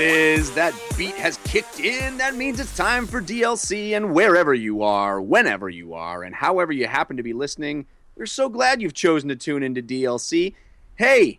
It is. That beat has kicked in. That means it's time for DLC. And wherever you are, whenever you are, and however you happen to be listening, we're so glad you've chosen to tune into DLC. Hey,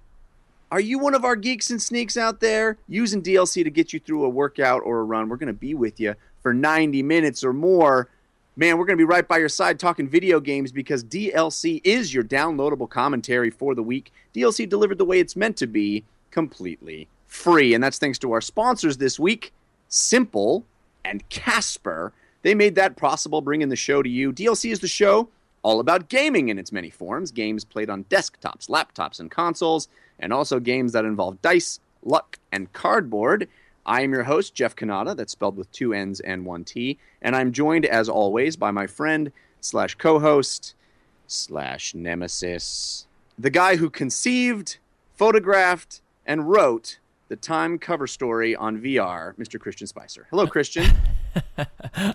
are you one of our geeks and sneaks out there using DLC to get you through a workout or a run? We're going to be with you for 90 minutes or more. Man, we're going to be right by your side talking video games because DLC is your downloadable commentary for the week. DLC delivered the way it's meant to be, completely free. And that's thanks to our sponsors this week, Simple and Casper. They made that possible, bringing the show to you. DLC is the show all about gaming in its many forms games played on desktops, laptops, and consoles, and also games that involve dice, luck, and cardboard. I am your host, Jeff Cannata, that's spelled with two N's and one T, and I'm joined, as always, by my friend slash co-host slash nemesis, the guy who conceived, photographed, and wrote the Time cover story on VR, Mr. Christian Spicer. Hello, Christian.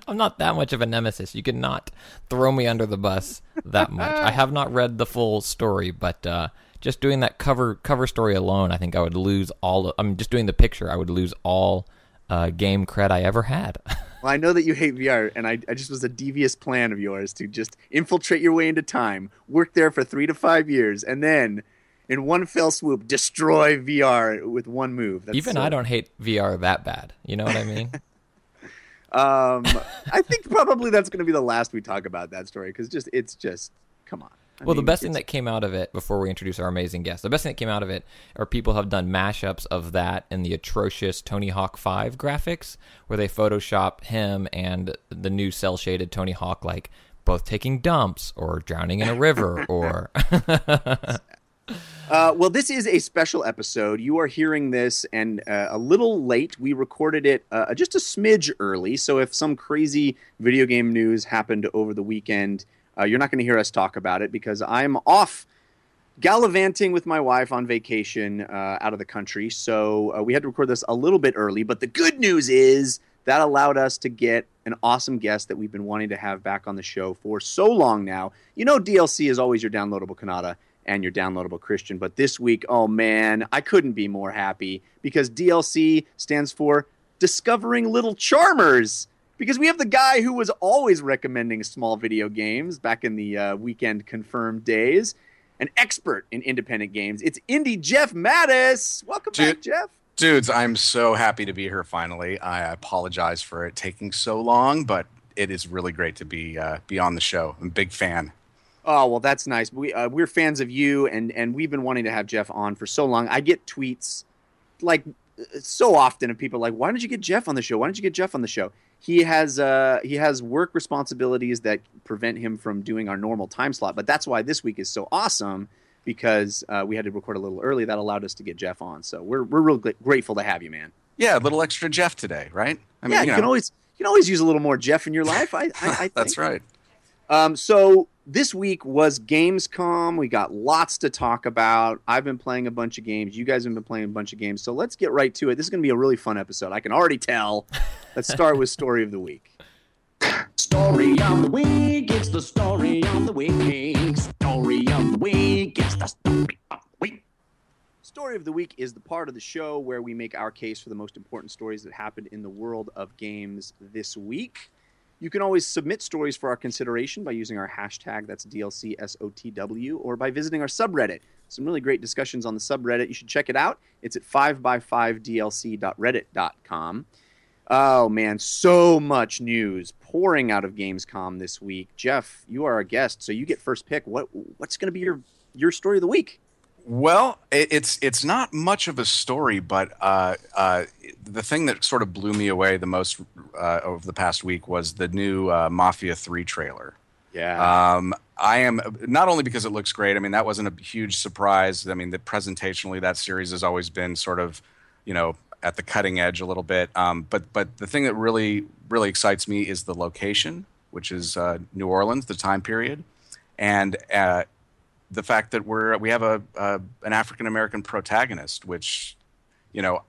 I'm not that much of a nemesis. You cannot throw me under the bus that much. I have not read the full story, but uh, just doing that cover cover story alone, I think I would lose all. Of, I mean, just doing the picture, I would lose all uh, game cred I ever had. well, I know that you hate VR, and I, I just was a devious plan of yours to just infiltrate your way into time, work there for three to five years, and then in one fell swoop destroy VR with one move. That's Even so... I don't hate VR that bad. You know what I mean? um, I think probably that's going to be the last we talk about that story because just it's just come on. I well, mean, the best thing that came out of it before we introduce our amazing guest, the best thing that came out of it are people have done mashups of that and the atrocious Tony Hawk 5 graphics where they Photoshop him and the new cell shaded Tony Hawk like both taking dumps or drowning in a river or Uh, well, this is a special episode. You are hearing this and uh, a little late. We recorded it uh, just a smidge early. So if some crazy video game news happened over the weekend, uh, you're not going to hear us talk about it because I'm off gallivanting with my wife on vacation uh, out of the country. So uh, we had to record this a little bit early. But the good news is that allowed us to get an awesome guest that we've been wanting to have back on the show for so long now. You know, DLC is always your downloadable Cannata and your downloadable Christian. But this week, oh man, I couldn't be more happy because DLC stands for Discovering Little Charmers. Because we have the guy who was always recommending small video games back in the uh, weekend confirmed days, an expert in independent games. It's Indie Jeff Mattas. Welcome Dude, back, Jeff. Dudes, I'm so happy to be here finally. I apologize for it taking so long, but it is really great to be uh, be on the show. I'm a big fan. Oh well, that's nice. We uh, we're fans of you, and and we've been wanting to have Jeff on for so long. I get tweets like so often of people like, "Why don't you get Jeff on the show? Why don't you get Jeff on the show?" He has uh, he has work responsibilities that prevent him from doing our normal time slot. But that's why this week is so awesome because uh, we had to record a little early. That allowed us to get Jeff on. So we're we're real grateful to have you, man. Yeah, a little extra Jeff today, right? I mean, yeah, you, know. can always you can always use a little more Jeff in your life. I, I, I that's right. Um, so this week was Gamescom. We got lots to talk about. I've been playing a bunch of games. You guys have been playing a bunch of games. So let's get right to it. This is going to be a really fun episode. I can already tell. Let's start with story of the week. Story of the week. It's the story of the week. Story of the week. It's the story of the week. Story of the week is the part of the show where we make our case for the most important stories that happened in the world of games this week. You can always submit stories for our consideration by using our hashtag, that's DLCSOTW, or by visiting our subreddit. Some really great discussions on the subreddit. You should check it out. It's at 5x5dlc.reddit.com. Oh man, so much news pouring out of Gamescom this week. Jeff, you are a guest, so you get first pick. What what's going to be your your story of the week? Well, it's it's not much of a story, but uh, uh, the thing that sort of blew me away the most uh, over the past week was the new uh, Mafia Three trailer. Yeah. Um, I am not only because it looks great. I mean, that wasn't a huge surprise. I mean, the presentationally, that series has always been sort of, you know, at the cutting edge a little bit. Um, but but the thing that really really excites me is the location, which is uh, New Orleans, the time period, and uh, the fact that we're we have a, a an African American protagonist, which, you know,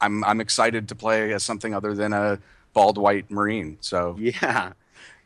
I'm I'm excited to play as something other than a bald white marine. So yeah.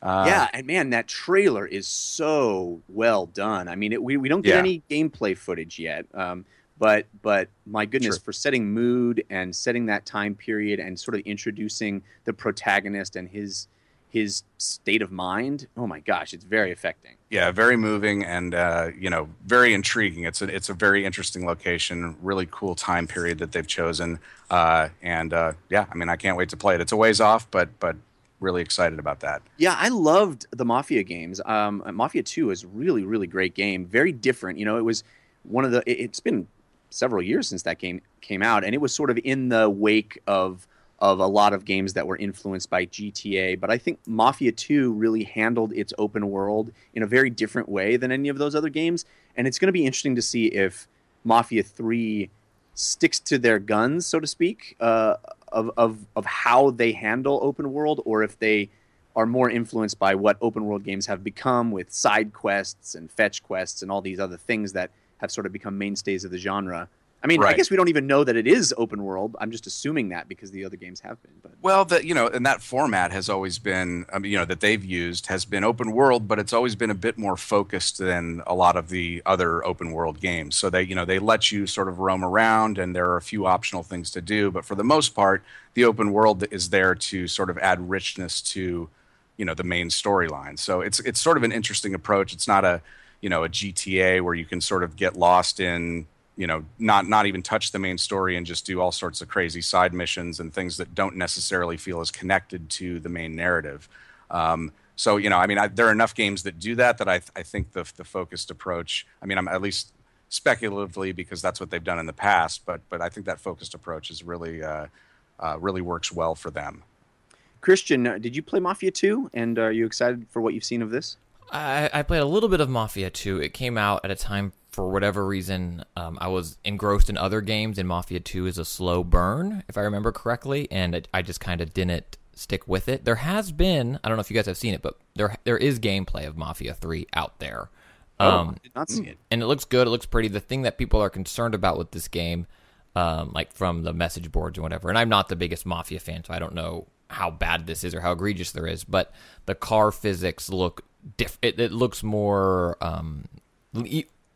uh, yeah, and man, that trailer is so well done. I mean, it, we we don't get Yeah. any gameplay footage yet, um, but but my goodness, Sure. for setting mood and setting that time period and sort of introducing the protagonist and his his state of mind. Oh my gosh, it's very affecting. Yeah, very moving and uh, you know very intriguing. It's a it's a very interesting location, really cool time period that they've chosen, uh, and uh, yeah, I mean I can't wait to play it. It's a ways off, but but really excited about that. Yeah, I loved the Mafia games. Um, Mafia Two is really, really great game. Very different. You know, it was one of the. it- It's been several years since that game came out, and it was sort of in the wake of of a lot of games that were influenced by GTA. But I think Mafia Two really handled its open world in a very different way than any of those other games, and it's going to be interesting to see if Mafia Three sticks to their guns, so to speak, uh, of, of of how they handle open world, or if they are more influenced by what open world games have become with side quests and fetch quests and all these other things that have sort of become mainstays of the genre. I mean, I guess we don't even know that it is open world. I'm just assuming that because the other games have been. But Well, that you know, and that format has always been, I mean, you know, that they've used has been open world, but it's always been a bit more focused than a lot of the other open world games. So they, you know, they let you sort of roam around, and there are a few optional things to do, but for the most part, the open world is there to sort of add richness to, you know, the main storyline. So it's it's sort of an interesting approach. It's not a, you know, a GTA where you can sort of get lost in you know not not even touch the main story and just do all sorts of crazy side missions and things that don't necessarily feel as connected to the main narrative um, so you know i mean I, there are enough games that do that that i, I think the, the focused approach i mean i'm at least speculatively because that's what they've done in the past but but i think that focused approach is really uh, uh, really works well for them Christian, uh, did you play Mafia 2? And are you excited for what you've seen of this? I, I played a little bit of Mafia 2. It came out at a time, for whatever reason, um, I was engrossed in other games, and Mafia 2 is a slow burn, if I remember correctly, and it, I just kind of didn't stick with it. There has been, I don't know if you guys have seen it, but there there is gameplay of Mafia 3 out there. Oh, Um, I did not see it. and it looks good. It looks pretty. The thing that people are concerned about with this game, um, like from the message boards and whatever, and I'm not the biggest Mafia fan, so I don't know how bad this is or how egregious there is, but the car physics look diff. It, it looks more um,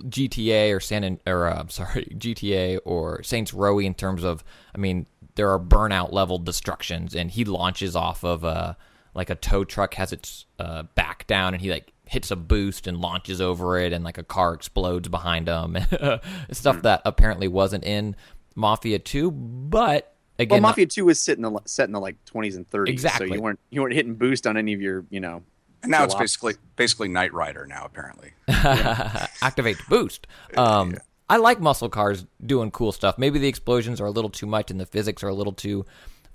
GTA or San or uh, sorry GTA or Saints Row in terms of I mean there are burnout level destructions and he launches off of a like a tow truck has its uh, back down and he like hits a boost and launches over it and like a car explodes behind him stuff that apparently wasn't in Mafia 2 but again Well, Mafia 2 was set in the set in the like 20s and 30s, exactly. so you weren't you weren't hitting boost on any of your you know. And now it's Philosophy. basically basically knight rider now apparently activate boost. Um, I like muscle cars doing cool stuff. Maybe the explosions are a little too much and the physics are a little too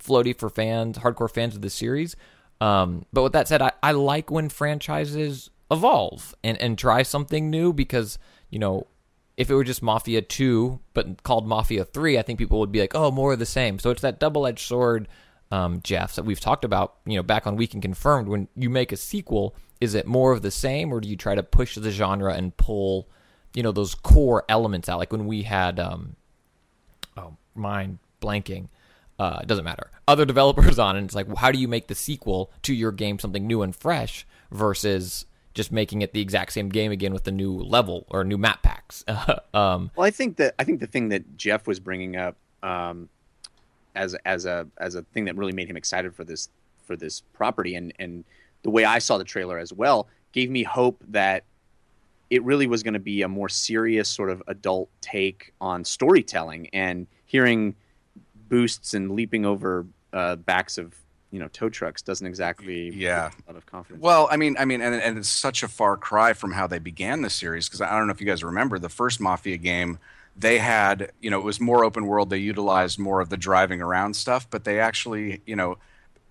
floaty for fans, hardcore fans of the series. Um, but with that said, I, I like when franchises evolve and, and try something new because, you know, if it were just Mafia 2 but called Mafia 3, I think people would be like, oh, more of the same. So it's that double edged sword, um, Jeff, that we've talked about, you know, back on Weekend Confirmed. When you make a sequel, is it more of the same or do you try to push the genre and pull, you know, those core elements out? Like when we had, um, oh, mind blanking. Uh, it doesn't matter. Other developers on, and it's like, how do you make the sequel to your game something new and fresh versus just making it the exact same game again with a new level or new map packs? um, Well, I think that I think the thing that Jeff was bringing up um, as as a as a thing that really made him excited for this for this property, and and the way I saw the trailer as well, gave me hope that it really was going to be a more serious sort of adult take on storytelling and hearing boosts and leaping over uh, backs of you know tow trucks doesn't exactly Yeah. a lot of confidence. Well, I mean, I mean, and, and it's such a far cry from how they began the series because I don't know if you guys remember the first Mafia game. They had, you know, it was more open world. They utilized more of the driving around stuff, but they actually, you know,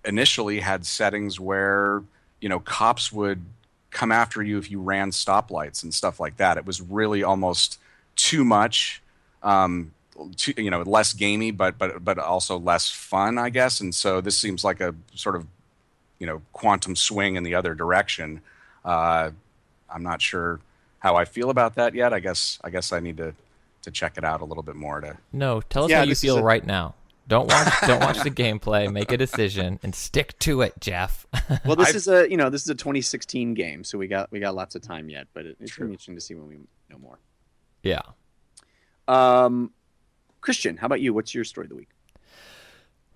initially had settings where, you know, cops would come after you if you ran stoplights and stuff like that. It was really almost too much. Um, too, you know, less gamey, but but but also less fun, I guess. And so this seems like a sort of you know quantum swing in the other direction. Uh, I'm not sure how I feel about that yet. I guess I guess I need to to check it out a little bit more to No, tell us Yeah, how you feel a- right now. Don't watch don't watch the gameplay, make a decision and stick to it, Jeff. Well, this I've- is a you know this is a 2016 game, so we got we got lots of time yet, but it, it's gonna be interesting to see when we know more. yeah. Um, Christian, how about you? What's your story of the week?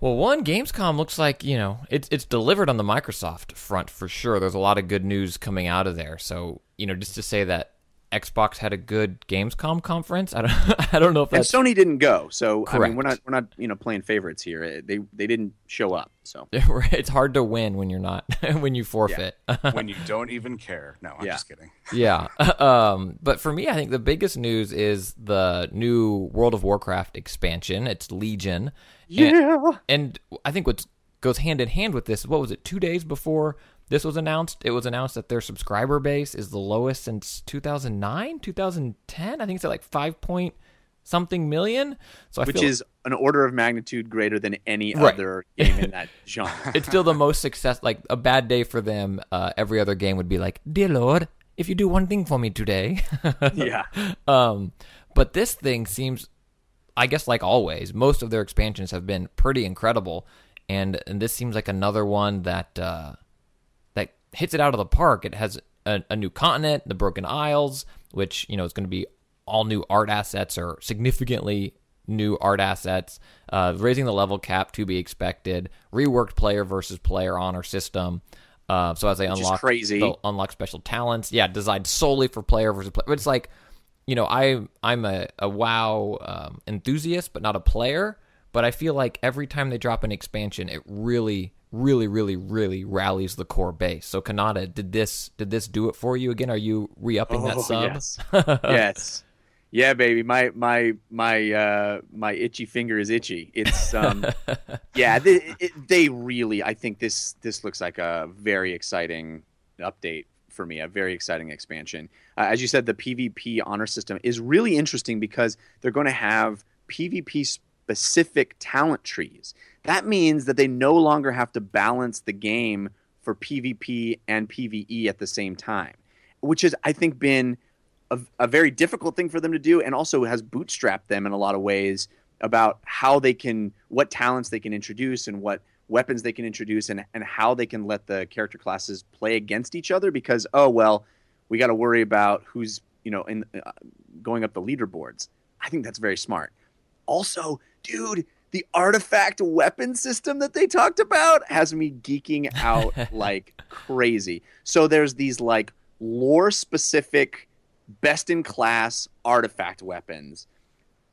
Well, one Gamescom looks like you know it's it's delivered on the Microsoft front for sure. There's a lot of good news coming out of there. So you know, just to say that Xbox had a good Gamescom conference, I don't I don't know if And that's Sony didn't go, so I mean we're not we're not you know playing favorites here. Eh, They they didn't show up, so it's hard to win when you're not when you forfeit. when you don't even care. No, I'm Yeah. just kidding. yeah. Um, but for me, I think the biggest news is the new World of Warcraft expansion. It's Legion. Yeah. And, and I think what goes hand in hand with this, what was it, two days before this was announced? It was announced that their subscriber base is the lowest since 2009, 2010. I think it's at like 5 point something million. So I which is an order of magnitude greater than any Right. other game in that genre. it's still the most success. Like a bad day for them, uh, every other game would be like, "Dear Lord, if you do one thing for me today." yeah, Um, but this thing seems, I guess, like always, most of their expansions have been pretty incredible, and and this seems like another one that uh, that hits it out of the park. It has a, a new continent, the Broken Isles, which you know is going to be all new art assets or significantly new art assets, uh, raising the level cap to be expected, reworked player versus player honor system. Uh, so as they Which unlock, crazy. unlock special talents. Yeah, designed solely for player versus player. It's like, you know, I I'm a a WoW um, enthusiast, but not a player. But I feel like every time they drop an expansion, it really, really, really, really rallies the core base. So Cannata, did this did this do it for you again? Are you re-upping that Oh, sub? yes. yes, yeah, baby. My my my uh, my itchy finger is itchy. It's um, yeah. They, it, they really. I think this this looks like a very exciting update for me. A very exciting expansion. Uh, as you said, the PvP honor system is really interesting because they're going to have PvP specific talent trees. That means that they no longer have to balance the game for PvP and PvE at the same time, which has I think been a, a very difficult thing for them to do and also has bootstrapped them in a lot of ways about how they can what talents they can introduce and what weapons they can introduce and, and how they can let the character classes play against each other because oh well we got to worry about who's you know in uh, going up the leaderboards. I think that's very smart. Also dude the artifact weapon system that they talked about has me geeking out like crazy so there's these like lore specific best in class artifact weapons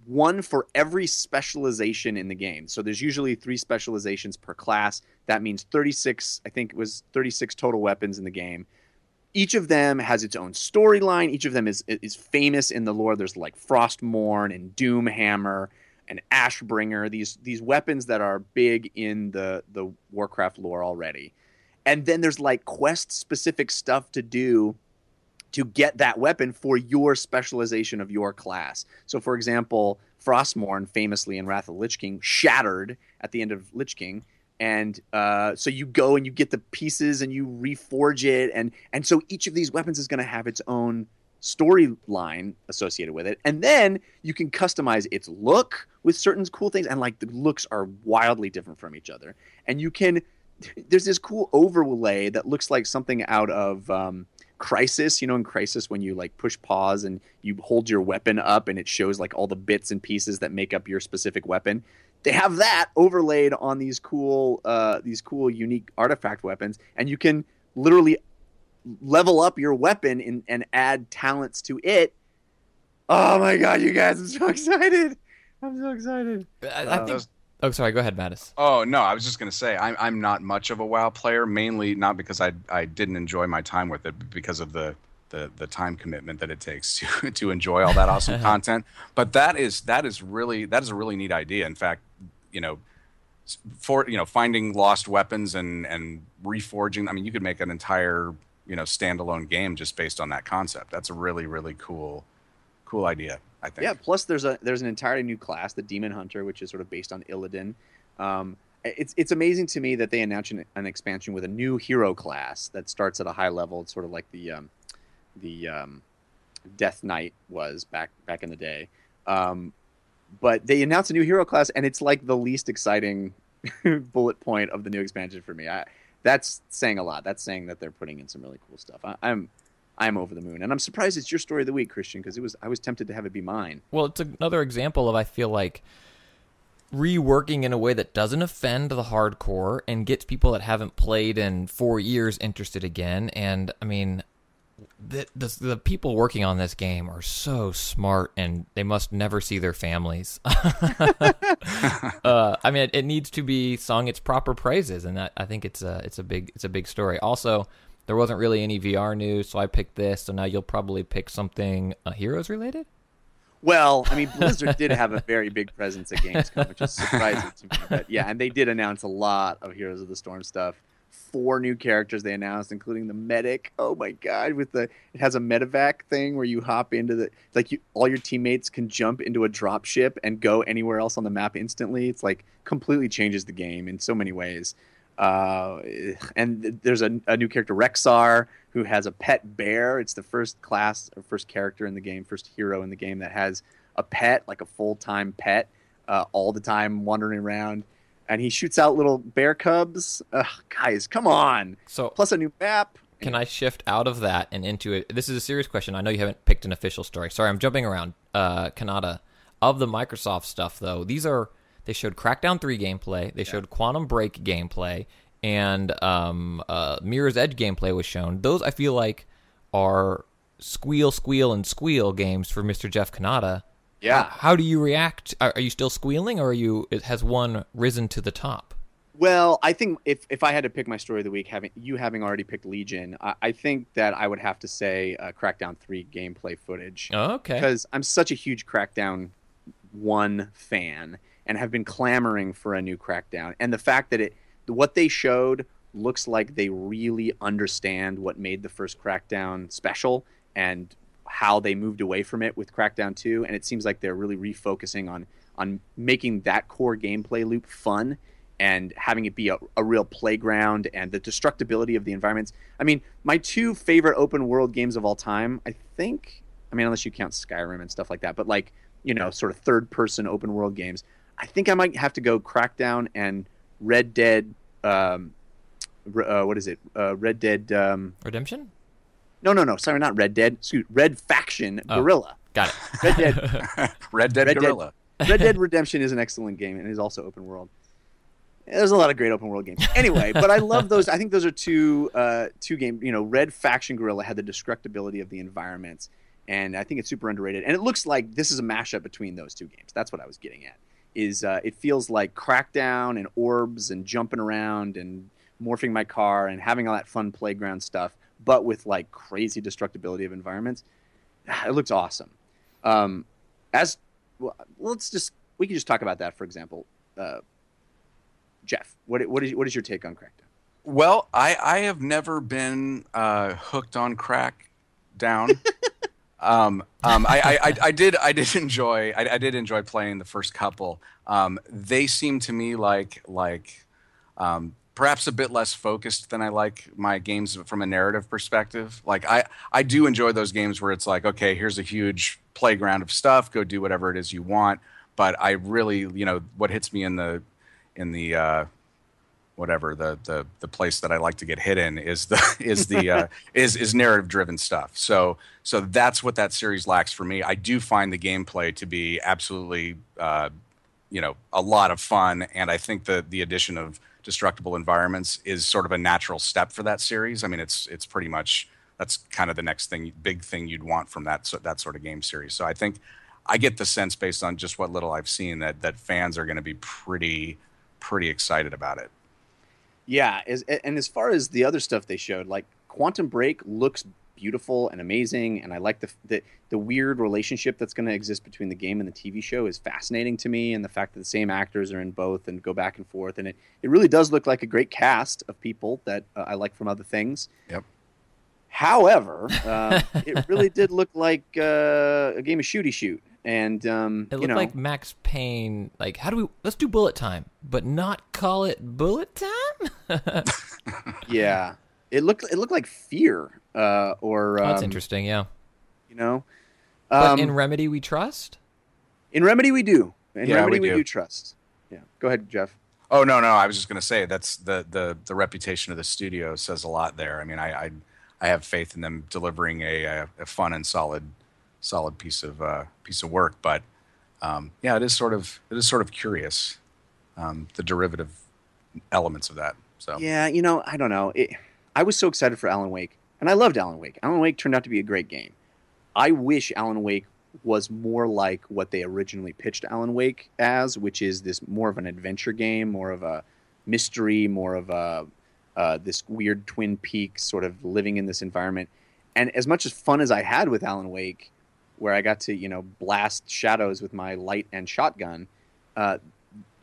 one for every specialization in the game. So there's usually three specializations per class. That means 36, I think it was 36 total weapons in the game. Each of them has its own storyline. Each of them is is famous in the lore. There's like Frostmourne and Doomhammer and Ashbringer. These these weapons that are big in the the Warcraft lore already. And then there's like quest specific stuff to do to get that weapon for your specialization of your class. So, for example, Frostmourne, famously in Wrath of Lich King, shattered at the end of Lich King, and uh, so you go and you get the pieces and you reforge it, and and so each of these weapons is going to have its own storyline associated with it, and then you can customize its look with certain cool things, and like the looks are wildly different from each other, and you can. There's this cool overlay that looks like something out of um, Crysis, you know, in Crysis when you like push pause and you hold your weapon up and it shows like all the bits and pieces that make up your specific weapon. They have that overlaid on these cool, uh, these cool, unique artifact weapons, and you can literally level up your weapon and, and add talents to it. Oh my god, you guys! I'm so excited. I'm so excited. I, I Uh, think. those- Oh, sorry. Go ahead, Mattas. Oh no, I was just going to say I'm I'm not much of a WoW player, mainly not because I I didn't enjoy my time with it, but because of the the, the time commitment that it takes to to enjoy all that awesome content. But that is that is really that is a really neat idea. In fact, you know, for you know finding lost weapons and and reforging. I mean, you could make an entire you know standalone game just based on that concept. That's a really really cool cool idea. I think. Yeah. Plus, there's a there's an entirely new class, the Demon Hunter, which is sort of based on Illidan. Um, it's it's amazing to me that they announced an, an, expansion with a new hero class that starts at a high level. It's sort of like the um, the um, Death Knight was back back in the day. Um, but they announced a new hero class, and it's like the least exciting bullet point of the new expansion for me. I, that's saying a lot. That's saying that they're putting in some really cool stuff. I, I'm I'm over the moon, and I'm surprised it's your story of the week, Christian, because it was I was tempted to have it be mine. Well, it's another example of I feel like reworking in a way that doesn't offend the hardcore and gets people that haven't played in four years interested again. And I mean, the, the, the people working on this game are so smart, and they must never see their families. uh, I mean, it, it, needs to be sung its proper praises, and that, I think it's a it's a big it's a big story. Also, there wasn't really any VR news, so I picked this. So now you'll probably pick something uh, Heroes related. Well, I mean, Blizzard did have a very big presence at Gamescom, which is surprising to me. But yeah, and they did announce a lot of Heroes of the Storm stuff. Four new characters they announced, including the medic. Oh my god! With the it has a medevac thing where you hop into the like you all your teammates can jump into a drop ship and go anywhere else on the map instantly. It's like completely changes the game in so many ways. Uh, and there's a, a, new character, Rexxar who has a pet bear. It's the first class or first character in the game, first hero in the game that has a pet, like a full time pet, uh, all the time wandering around. And he shoots out little bear cubs. Ugh, guys, come on. So plus a new map. Can I shift out of that and into it? This is a serious question. I know you haven't picked an official story. Sorry, I'm jumping around. Uh, Cannata. Of the Microsoft stuff, though, these are they showed Crackdown 3 gameplay. They yeah. showed Quantum Break gameplay. And um, uh, Mirror's Edge gameplay was shown. Those, I feel like, are squeal, squeal, and squeal games for Mr. Jeff Cannata. Yeah. How, how do you react? Are, are, you still squealing, or are you? Has one risen to the top? Well, I think if, if I had to pick my story of the week, having you having already picked Legion, I, I think that I would have to say uh, Crackdown Three gameplay footage. Oh, okay. Because I'm such a huge Crackdown One fan, and have been clamoring for a new Crackdown. And the fact that it, what they showed looks like they really understand what made the first Crackdown special and how they moved away from it with Crackdown 2. And it seems like they're really refocusing on on making that core gameplay loop fun and having it be a, a, real playground and the destructibility of the environments. I mean, my two favorite open world games of all time, I think, I mean, unless you count Skyrim and stuff like that, but like, you know, sort of third person open world games, I think I might have to go Crackdown and Red Dead. Um, uh, what is it? Uh, Red Dead um, Redemption? No, no, no. Sorry, not Red Dead. Excuse Red Faction oh, Guerrilla. Got it. Red Dead. Red Dead Red Guerrilla. Dead, Red Dead Redemption is an excellent game and is also open world. There's a lot of great open world games. Anyway, but I love those. I think those are two uh, two game. You know, Red Faction Guerrilla had the destructibility of the environments, and I think it's super underrated. And it looks like this is a mashup between those two games. That's what I was getting at is uh, it feels like Crackdown and orbs and jumping around and morphing my car and having all that fun playground stuff, but with like crazy destructibility of environments. It looks awesome. Um, as well, let's just we can just talk about that for example. Uh, Jeff, what what is what is your take on Crackdown? Well, I I have never been uh, hooked on Crackdown. Um, um, I, I, I, did I did enjoy I, I, did enjoy playing the first couple. Um, they seem to me like like um, perhaps a bit less focused than I like my games from a narrative perspective. Like I I do enjoy those games where it's like okay here's a huge playground of stuff go do whatever it is you want. But I really you know what hits me in the in the uh, whatever the the the place that I like to get hit in is the is the uh, is is narrative driven stuff. So so that's what that series lacks for me. I do find the gameplay to be absolutely uh, you know a lot of fun, and I think the the addition of destructible environments is sort of a natural step for that series. I mean, it's it's pretty much that's kind of the next thing big thing you'd want from that so, that sort of game series. So I think I get the sense based on just what little I've seen that that fans are going to be pretty pretty excited about it. Yeah, as, and as far as the other stuff they showed, like Quantum Break looks beautiful and amazing, and I like the the, the weird relationship that's going to exist between the game and the TV show is fascinating to me, and the fact that the same actors are in both and go back and forth, and it, it really does look like a great cast of people that uh, I like from other things. Yep. However, uh, it really did look like uh, a game of shooty shoot, and um, It you looked know, like Max Payne. Like, how do we? Let's do bullet time, but not call it bullet time. yeah, it looked it looked like F.E.A.R., uh, or Oh, That's um, interesting. Yeah, You know, but um, in Remedy we trust. in Remedy we do. In Yeah, Remedy we we do. do trust. Yeah, go ahead, Jeff. Oh no, no, I was just going to say that's the, the the reputation of the studio says a lot there. I mean, I I, I have faith in them delivering a, a, a fun and solid solid piece of uh, piece of work. But um, yeah, it is sort of it is sort of curious um, the derivative elements of that. So Yeah, you know, I don't know. It, I was so excited for Alan Wake, and I loved Alan Wake. Alan Wake turned out to be a great game. I wish Alan Wake was more like what they originally pitched Alan Wake as, which is this more of an adventure game, more of a mystery, more of a uh, this weird Twin Peaks sort of living in this environment. And as much as fun as I had with Alan Wake, where I got to you know blast shadows with my light and shotgun, uh,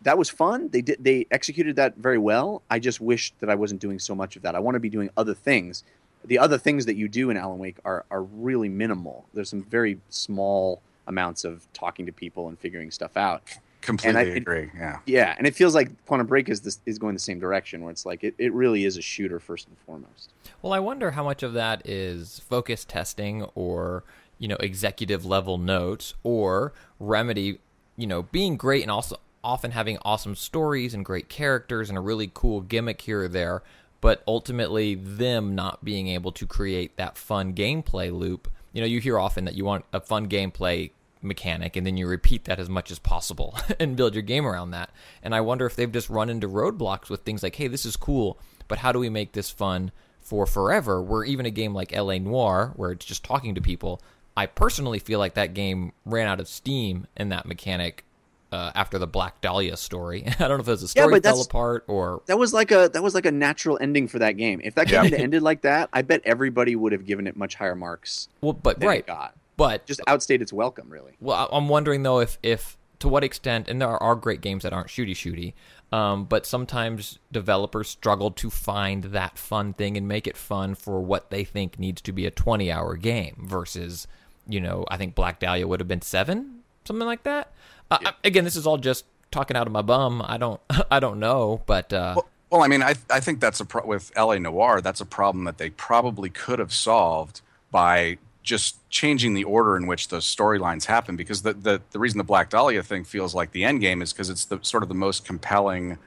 that was fun. They did they executed that very well. I just wish that I wasn't doing so much of that. I want to be doing other things. The other things that you do in Alan Wake are are really minimal. There's some very small amounts of talking to people and figuring stuff out. completely and I- agree. Yeah. Yeah, and it feels like Quantum Break is this is going the same direction where it's like it, it really is a shooter first and foremost. Well, I wonder how much of that is focus testing or, you know, executive level notes or Remedy, you know, being great and also often having awesome stories and great characters and a really cool gimmick here or there, but ultimately them not being able to create that fun gameplay loop. You know, you hear often that you want a fun gameplay mechanic and then you repeat that as much as possible and build your game around that. And I wonder if they've just run into roadblocks with things like, hey, this is cool, but how do we make this fun for forever? Where even a game like LA Noire, where it's just talking to people, I personally feel like that game ran out of steam in that mechanic uh, after the Black Dahlia story. I don't know if it was Yeah, story but fell apart or That was like a that was like a natural ending for that game. If that game Yeah. had ended like that, I bet everybody would have given it much higher marks well, but than right, it got. but Just outstayed its welcome, really. Well, I'm wondering though if if to what extent, and there are great games that aren't shooty shooty, um, but sometimes developers struggle to find that fun thing and make it fun for what they think needs to be a 20 hour game versus, you know, I think Black Dahlia would have been seven, something like that. Uh, I- again, this is all just talking out of my bum. I don't I don't know, but uh, Well, well, I mean, I I think that's a pro- with LA Noire. That's a problem that they probably could have solved by just changing the order in which those storylines happen. Because the, the the reason the Black Dahlia thing feels like the end game is because it's the sort of the most compelling.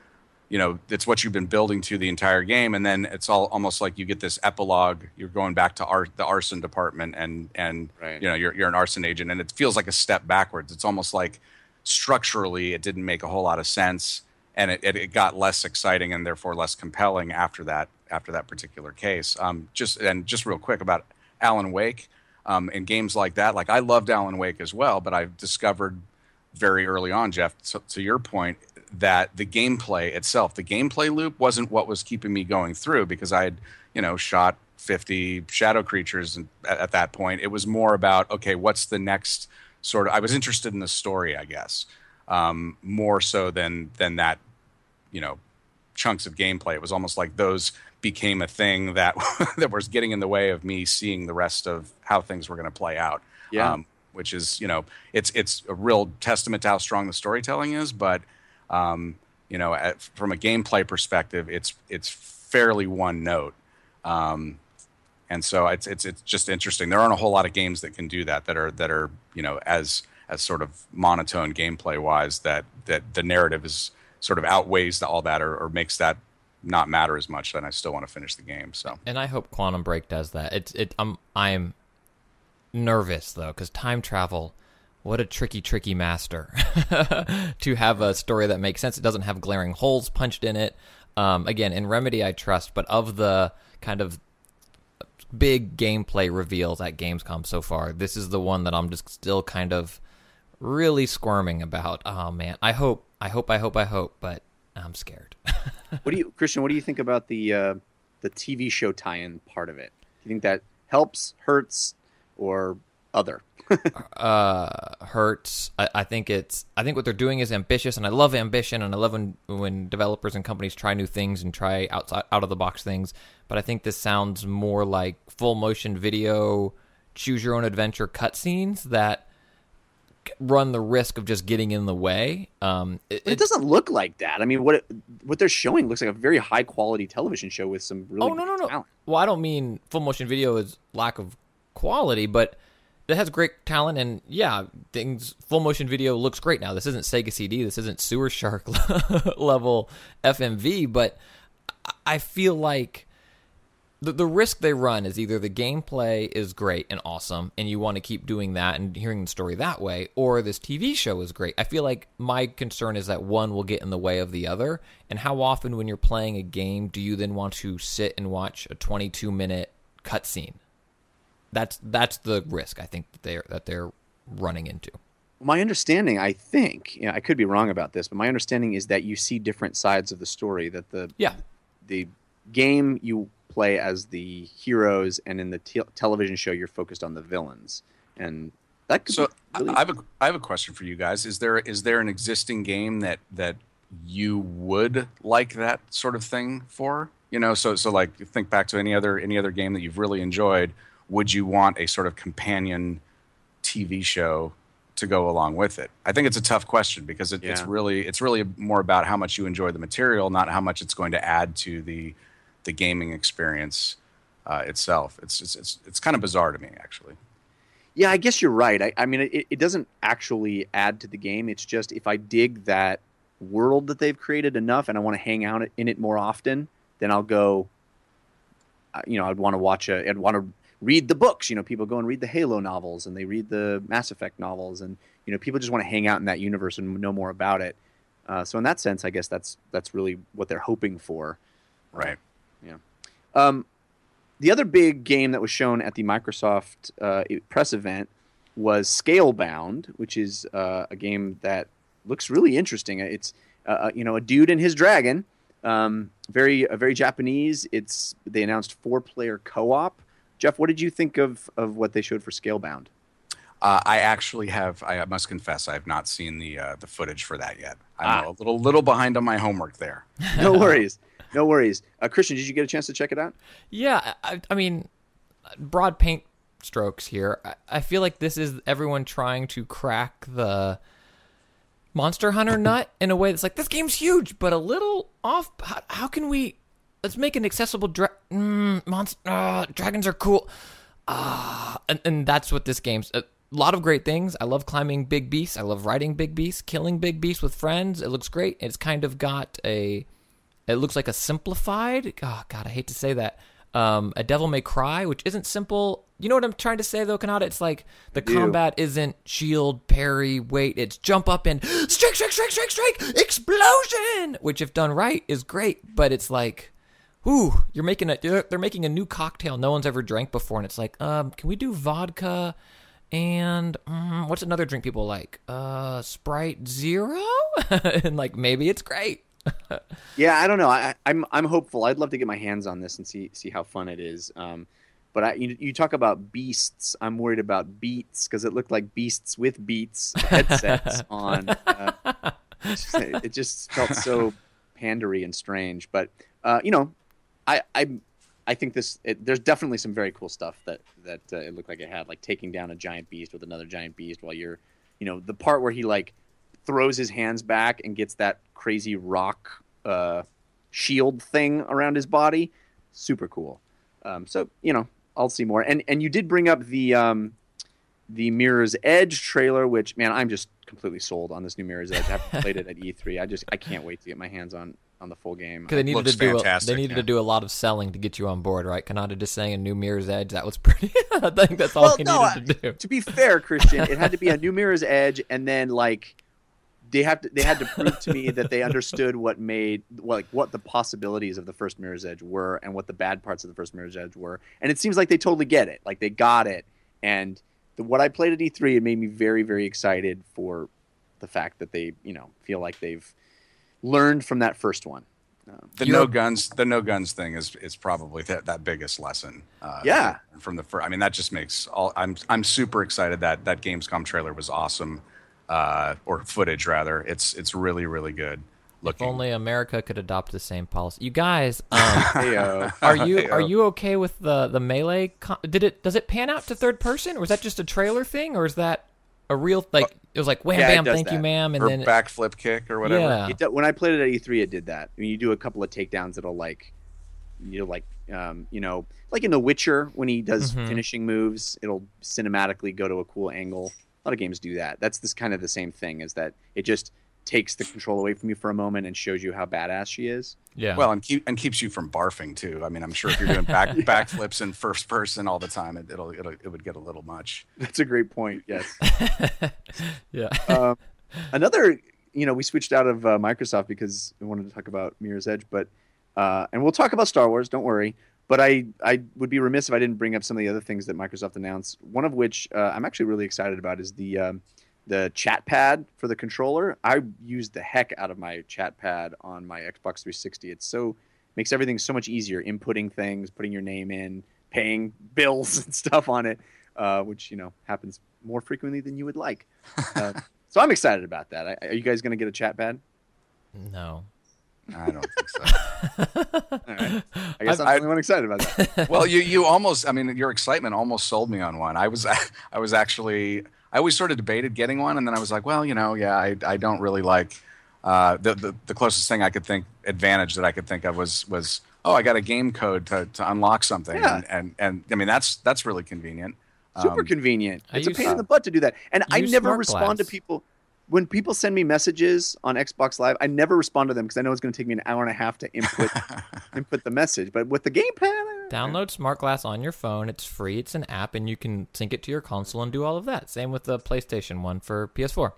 You know, it's what you've been building to the entire game, and then it's all almost like you get this epilogue. You're going back to art, the arson department, and and Right. you know you're you're an arson agent, and it feels like a step backwards. It's almost like structurally it didn't make a whole lot of sense and it, it, it got less exciting and therefore less compelling after that after that particular case. Um, just and just real quick about alan wake um, and games like that like i loved alan wake as well but i've discovered very early on jeff to, to your point that the gameplay itself the gameplay loop wasn't what was keeping me going through because i had you know shot 50 shadow creatures at, at that point. It was more about okay what's the next sort of i was interested in the story i guess um, more so than than that you know chunks of gameplay. It was almost like those became a thing that that was getting in the way of me seeing the rest of how things were going to play out. Yeah. um, which is you know it's it's a real testament to how strong the storytelling is but um, you know at, from a gameplay perspective it's it's fairly one note. Um, and so it's it's it's just interesting. There aren't a whole lot of games that can do that that are that are you know as as sort of monotone gameplay wise that that the narrative is sort of outweighs all that or, or makes that not matter as much. And I still want to finish the game. So and I hope Quantum Break does that. It's it. I'm I'm nervous though because time travel. What a tricky, tricky master to have a story that makes sense. It doesn't have glaring holes punched in it. Um, again, in Remedy, I trust, but of the kind of big gameplay reveals at Gamescom so far, this is the one that I'm just still kind of really squirming about. Oh man, I hope, I hope, I hope, I hope, but I'm scared. What do you, Christian? What do you think about the uh, the TV show tie-in part of it? Do you think that helps, hurts, or other? Uh, hurts. I, I think it's. I think what they're doing is ambitious, and I love ambition, and I love when when developers and companies try new things and try outside out of the box things. But I think this sounds more like full motion video, choose your own adventure cutscenes that run the risk of just getting in the way. Um, it, it doesn't look like that. I mean, what it, what they're showing looks like a very high quality television show with some really Oh no no no! talent. Well, I don't mean full motion video is lack of quality, but it has great talent and yeah, things. Full motion video looks great now. This isn't Sega CD. This isn't Sewer Shark level FMV, but I- I feel like the the risk they run is either the gameplay is great and awesome, and you want to keep doing that and hearing the story that way, or this TV show is great. I feel like my concern is that one will get in the way of the other, and how often when you're playing a game do you then want to sit and watch a 22 minute cutscene? That's that's the risk I think that they're that they're running into. My understanding, I think, you know, I could be wrong about this, but my understanding is that you see different sides of the story. That the Yeah, the game you play as the heroes, and in the te- television show you're focused on the villains, and that could So be I really I have a I have a question for you guys. Is there is there an existing game that that you would like that sort of thing for? You know, so so like think back to any other any other game that you've really enjoyed. Would you want a sort of companion TV show to go along with it? I think it's a tough question because it, it's really it's really more about how much you enjoy the material, not how much it's going to add to the the gaming experience uh, itself. It's, it's it's it's kind of bizarre to me actually. Yeah, I guess you're right. I, I mean, it, it doesn't actually add to the game. It's just if I dig that world that they've created enough and I want to hang out in it more often, then I'll go. uh, You know, I'd want to watch a. I'd want to read the books. You know, people go and read the Halo novels and they read the Mass Effect novels, and you know, people just want to hang out in that universe and know more about it. Uh, so in that sense, I guess that's that's really what they're hoping for. Right. Um, the other big game that was shown at the Microsoft uh, press event was Scalebound, which is uh, a game that looks really interesting. It's uh, you know a dude and his dragon, um, very uh, very Japanese. It's they announced four player co op. Jeff, what did you think of of what they showed for Scalebound? Uh, I actually have. I must confess, I have not seen the uh, the footage for that yet. I'm Ah. a little little behind on my homework there. No worries, no worries. Uh, Christian, did you get a chance to check it out? Yeah, I, I mean, broad paint strokes here. I, I feel like this is everyone trying to crack the Monster Hunter nut in a way that's like this game's huge, but a little off. How, how can we? Let's make an accessible. Dra- mm, monst- uh, dragons are cool. Ah, and, and that's what this game's. A lot of great things. I love climbing big beasts. I love riding big beasts, killing big beasts with friends. It looks great. It's kind of got a it looks like a simplified. Oh God, I hate to say that. Um, a Devil May Cry, which isn't simple. You know what I'm trying to say though, Cannata? It's like the combat isn't shield, parry, wait. It's jump up and strike, strike, strike, strike, strike, explosion. Which, if done right, is great. But it's like, ooh, you're making a. They're they're making a new cocktail no one's ever drank before, and it's like, um, can we do vodka? And mm, what's another drink people like? Uh, Sprite Zero, and like maybe it's great. Yeah, I don't know. I, I'm I'm hopeful. I'd love to get my hands on this and see see how fun it is. Um, but I, you, you talk about beasts. I'm worried about beats because it looked like beasts with beats headsets on. Uh, it's just- it just felt so pandery and strange. But uh, you know, I I I think this it, there's definitely some very cool stuff that that uh, it looked like it had, like taking down a giant beast with another giant beast while you're, you know, the part where he like throws his hands back and gets that crazy rock uh, shield thing around his body. Super cool. Um, so you know, I'll see more. And and you did bring up the um, the Mirror's Edge trailer, which man, I'm just completely sold on this new Mirror's Edge. I haven't played it at E3. I just I can't wait to get my hands on on the full game. Because they needed to do a, they needed yeah. to do a lot of selling to get you on board, right? Cannata just saying a new Mirror's Edge that was pretty. I think that's all Well, he no, needed to do. to be fair, Christian, it had to be a new Mirror's Edge, and then like they have to they had to prove to me that they understood what made like what the possibilities of the first Mirror's Edge were and what the bad parts of the first Mirror's Edge were. And it seems like they totally get it. Like they got it. And the, what I played at E3, it made me very very excited for the fact that they you know feel like they've learned from that first one. The You're- no guns, the no guns thing is is probably that, that biggest lesson. Uh, Yeah. From the first, I mean, that just makes all. I'm I'm super excited that that Gamescom trailer was awesome, uh, or footage rather. It's it's really really good If looking. only America could adopt the same policy. You guys, um, are you are you okay with the the melee? Con- did it does it pan out to third person, or is that just a trailer thing, or is that a real like it was like wham Yeah, bam, thank you ma'am, and or then backflip kick or whatever. yeah, It when I played it at E3, it did that. I mean, you do a couple of takedowns, it'll like, you know, like, um, you know, like in The Witcher when he does Mhm. finishing moves, it'll cinematically go to a cool angle. A lot of games do that. That's this kind of the same thing. Is that it just takes the control away from you for a moment and shows you how badass she is. yeah. Well, and keep and keeps you from barfing too. I mean, I'm sure if you're doing back backflips in first person all the time, it, it'll, it'll it would get a little much. That's a great point. Yes. yeah. um, another, you know, we switched out of uh, Microsoft because we wanted to talk about Mirror's Edge, but uh, and we'll talk about Star Wars. Don't worry. But I, I would be remiss if I didn't bring up some of the other things that Microsoft announced. One of which uh, I'm actually really excited about is the um, the chat pad for the controller. I used the heck out of my chat pad on my Xbox 360. It's so makes everything so much easier. Inputting things, putting your name in, paying bills and stuff on it, uh, which you know happens more frequently than you would like. Uh, so I'm excited about that. I, are you guys going to get a chat pad? no. I don't think so. All right. I guess I'm I- the only one excited about that. well, you you almost I mean your excitement almost sold me on one. I was I was actually I always sort of debated getting one, and then I was like, well, you know, yeah, I I don't really like uh, the, the the closest thing I could think advantage that I could think of was was oh I got a game code to, to unlock something, Yeah. and, and and I mean that's that's really convenient. Super Um, convenient. It's a use- pain in the butt to do that. And I never Smart respond to people when people send me messages on Xbox Live. I never respond to them because I know it's going to take me an hour and a half to input input the message. But with the gamepad, Download Smart Glass on your phone. It's free. It's an app, and you can sync it to your console and do all of that. Same with the PlayStation one for PS4.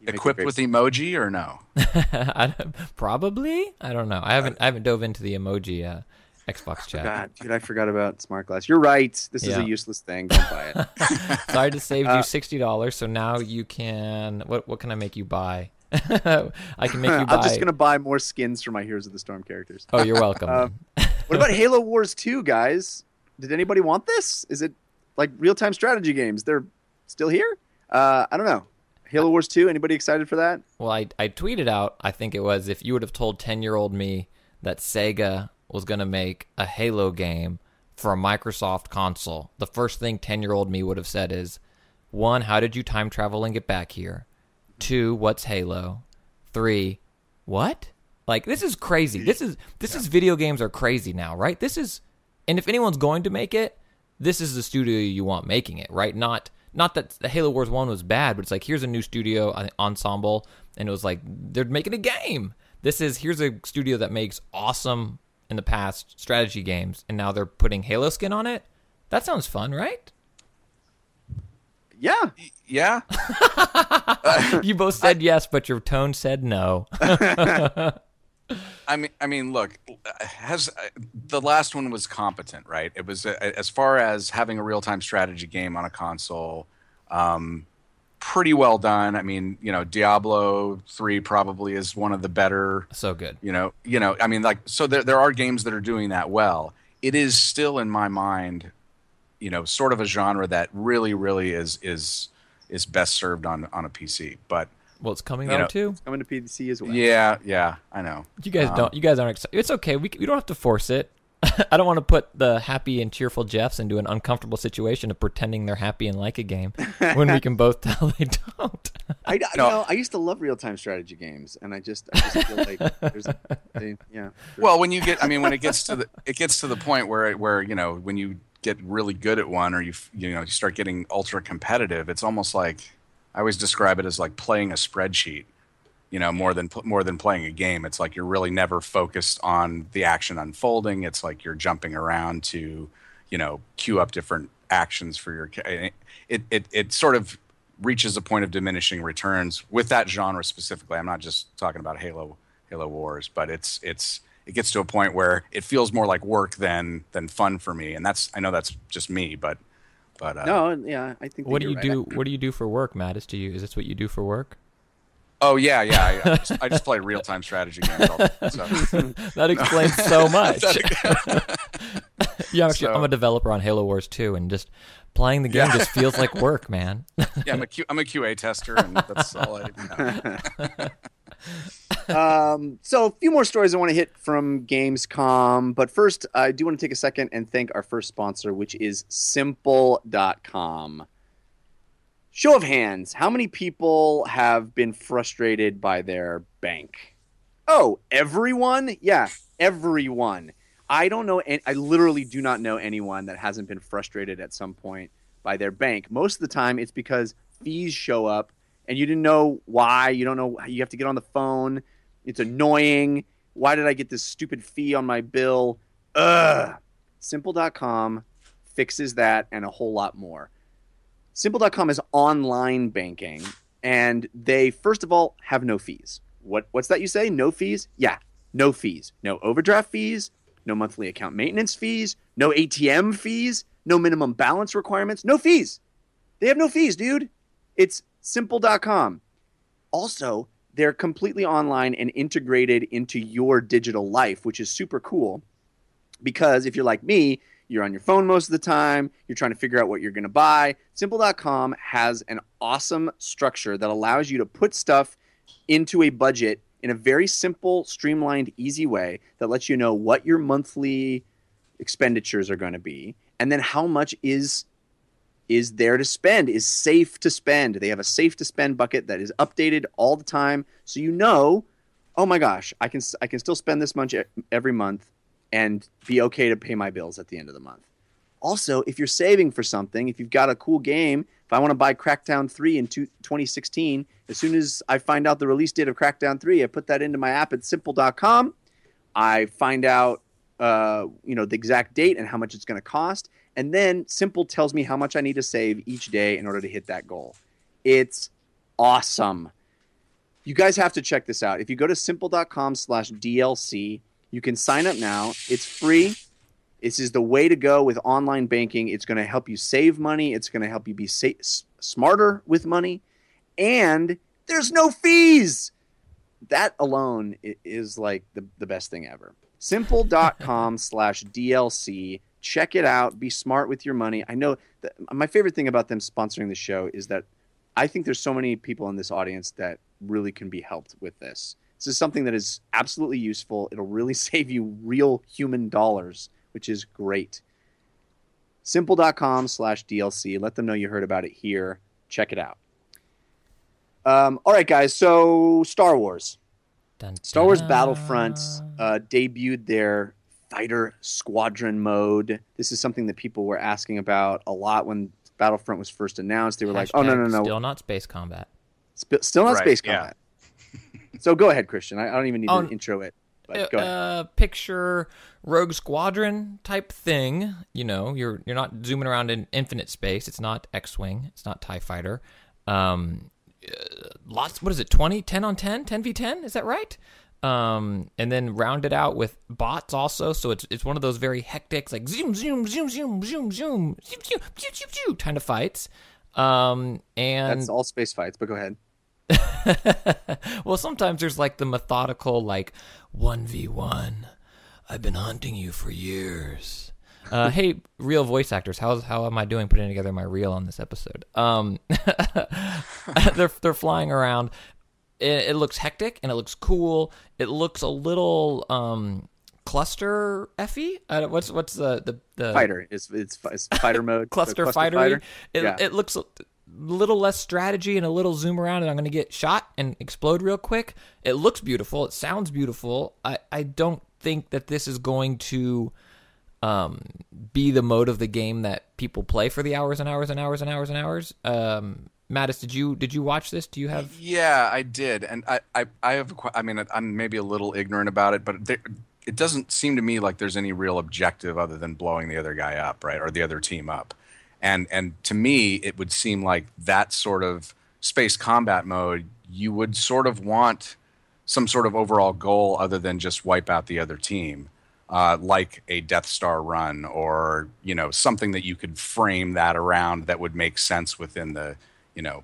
you make a equipped with emoji or no? I Probably. I don't know. I haven't. I haven't dove into the emoji uh, Xbox chat. God, dude, I forgot about Smart Glass. You're right. This is a useless thing. Don't buy it. So I just saved Uh, you sixty dollars. So now you can. What What can I make you buy? I can make you buy. I'm just gonna buy more skins for my Heroes of the Storm characters. Oh, you're welcome. Uh, then. What about Halo Wars 2, guys? Did anybody want this? Is it like real time strategy games? They're still here? Uh, I don't know. Halo Wars 2, anybody excited for that? Well, I, I tweeted out, I think it was, if you would have told 10 year old me that Sega was going to make a Halo game for a Microsoft console, the first thing 10 year old me would have said is one, how did you time travel and get back here? Two, what's Halo? Three, what? Like this is crazy. This is this is video games are crazy now, right? This is and if anyone's going to make it, this is the studio you want making it, right? Not not that the Halo Wars one was bad, but it's like here's a new studio uh, ensemble, and it was like they're making a game. This is here's a studio that makes awesome in the past strategy games, and now they're putting Halo skin on it. That sounds fun, right? Yeah. Yeah, You both said yes, but your tone said no. I mean, I mean, look, has the last one was competent, right? It was uh, as far as having a real-time strategy game on a console, um, pretty well done. I mean, you know, Diablo three probably is one of the better. so good. You know, you know, I mean, like, so there there are games that are doing that well. It is still in my mind, you know, sort of a genre that really, really is is is best served on on a PC. But Well, it's coming You out know- too. Coming to PC as well. yeah, yeah, I know. You guys Um, don't. You guys aren't excited. It's okay. We we don't have to force it. I don't want to put the happy and cheerful Jeffs into an uncomfortable situation of pretending they're happy and like a game when we can both tell they don't. I, I, No. know, I used to love real time strategy games, and I just, I just feel like there's, they, yeah. Well, when you get, I mean, when it gets to the, it gets to the point where, it, where you know, when you get really good at one, or you, you know, you start getting ultra competitive. It's almost like I always describe it as like playing a spreadsheet. You know, more than more than playing a game. It's like you're really never focused on the action unfolding. It's like you're jumping around to, you know, queue up different actions for your. It it it sort of reaches a point of diminishing returns with that genre specifically. I'm not just talking about Halo Halo Wars, but it's it's it gets to a point where it feels more like work than than fun for me, and that's I know that's just me, but but uh, No, yeah, I think. What do you're you right. do? What do you do for work, Mattas? Do you is this what you do for work? Oh yeah, yeah. I, I just, I just play real time strategy games. All so. That explains so much. yeah, actually, So- I'm a developer on Halo Wars 2, and just playing the game Yeah. just feels like work, man. yeah, I'm a, Q, I'm a QA tester, and that's all I. You know. um, so a few more stories I want to hit from Gamescom, but first I do want to take a second and thank our first sponsor, which is Simple.com. Show of hands, how many people have been frustrated by their bank? Oh, everyone? Yeah, everyone. I don't know, I literally do not know anyone that hasn't been frustrated at some point by their bank. Most of the time, it's because fees show up and you didn't know why. You don't know. You have to get on the phone. It's annoying. Why did I get this stupid fee on my bill? Ugh. Simple.com fixes that and a whole lot more. Simple.com is online banking, and they first of all have no fees. What what's that you say? No fees? Yeah, no fees. No overdraft fees, no monthly account maintenance fees, no ATM fees, no minimum balance requirements, no fees. They have no fees, dude. It's simple.com. Also, they're completely online and integrated into your digital life, which is super cool because if you're like me, you're on your phone most of the time, you're trying to figure out what you're going to buy. Simple.com has an awesome structure that allows you to put stuff into a budget in a very simple, streamlined, easy way that lets you know what your monthly expenditures are going to be and then how much is is there to spend is safe to spend they have a safe to spend bucket that is updated all the time so you know oh my gosh i can i can still spend this much every month and be okay to pay my bills at the end of the month. Also if you're saving for something if you've got a cool game if i want to buy crackdown 3 in two, 2016 as soon as i find out the release date of crackdown 3 i put that into my app at simple.com i find out uh, you know the exact date and how much it's going to cost. And then simple tells me how much i need to save each day in order to hit that goal. It's awesome. You guys have to check this out. If you go to simple.com slash dlc you can sign up now. It's free. This is the way to go with online banking. It's going to help you save money. It's going to help you be sa- smarter with money. And there's no fees. That alone is like the, the best thing ever. Simple.com slash dlc check it out. Be smart with your money. I know that my favorite thing about them sponsoring the show is that i think there's so many people in this audience that really can be helped with this this is something that is absolutely useful it'll really save you real human dollars which is great simple.com slash dlc let them know you heard about it here check it out um, all right guys so star wars Dun, Star Wars dun. Battlefront uh, debuted their fighter squadron mode. This is something that people were asking about a lot when Battlefront was first announced. They were like, "Oh no, no, no, Still not space combat. Sp- still not Right, space yeah. combat." So go ahead, Christian. I, I don't even need Oh, to intro it, but uh, picture Rogue Squadron type thing. You know, you're you're not zooming around in infinite space. It's not X-wing. It's not Tie Fighter. Um, uh, lots. What is it? 20, 10 on 10, 10 v ten. Is that right? Um, and then round it out with bots also. So it's it's one of those very hectic, like zoom, zoom, zoom, zoom, zoom, zoom, zoom, zoom, zoom, zoom, zoom kind of fights. Um, and That's all space fights, but go ahead. well, sometimes there's like the methodical, like 1v1. I've been hunting you for years. Uh, hey, real voice actors, how's how am I doing putting together my reel on this episode? Um, they're they're flying around. It, it looks hectic and it looks cool. It looks a little um cluster effy. Don't- what's what's the the, the Fighter is it's, it's fighter mode. so cluster, fighter. It, Yeah. it looks little less strategy and a little zoom around, and I'm going to get shot and explode real quick. It looks beautiful. It sounds beautiful. I, I don't think that this is going to um, be the mode of the game that people play for the hours and hours and hours and hours and hours. Um, Mattas, did you did you watch this? Do you have? Yeah, I did, and I, I, I have. I mean, I'm maybe a little ignorant about it, but there, it doesn't seem to me like there's any real objective other than blowing the other guy up, right, or the other team up. And and to me, it would seem like that sort of space combat mode, you would sort of want some sort of overall goal other than just wipe out the other team, uh, like a Death Star run or you know something that you could frame that around that would make sense within the you know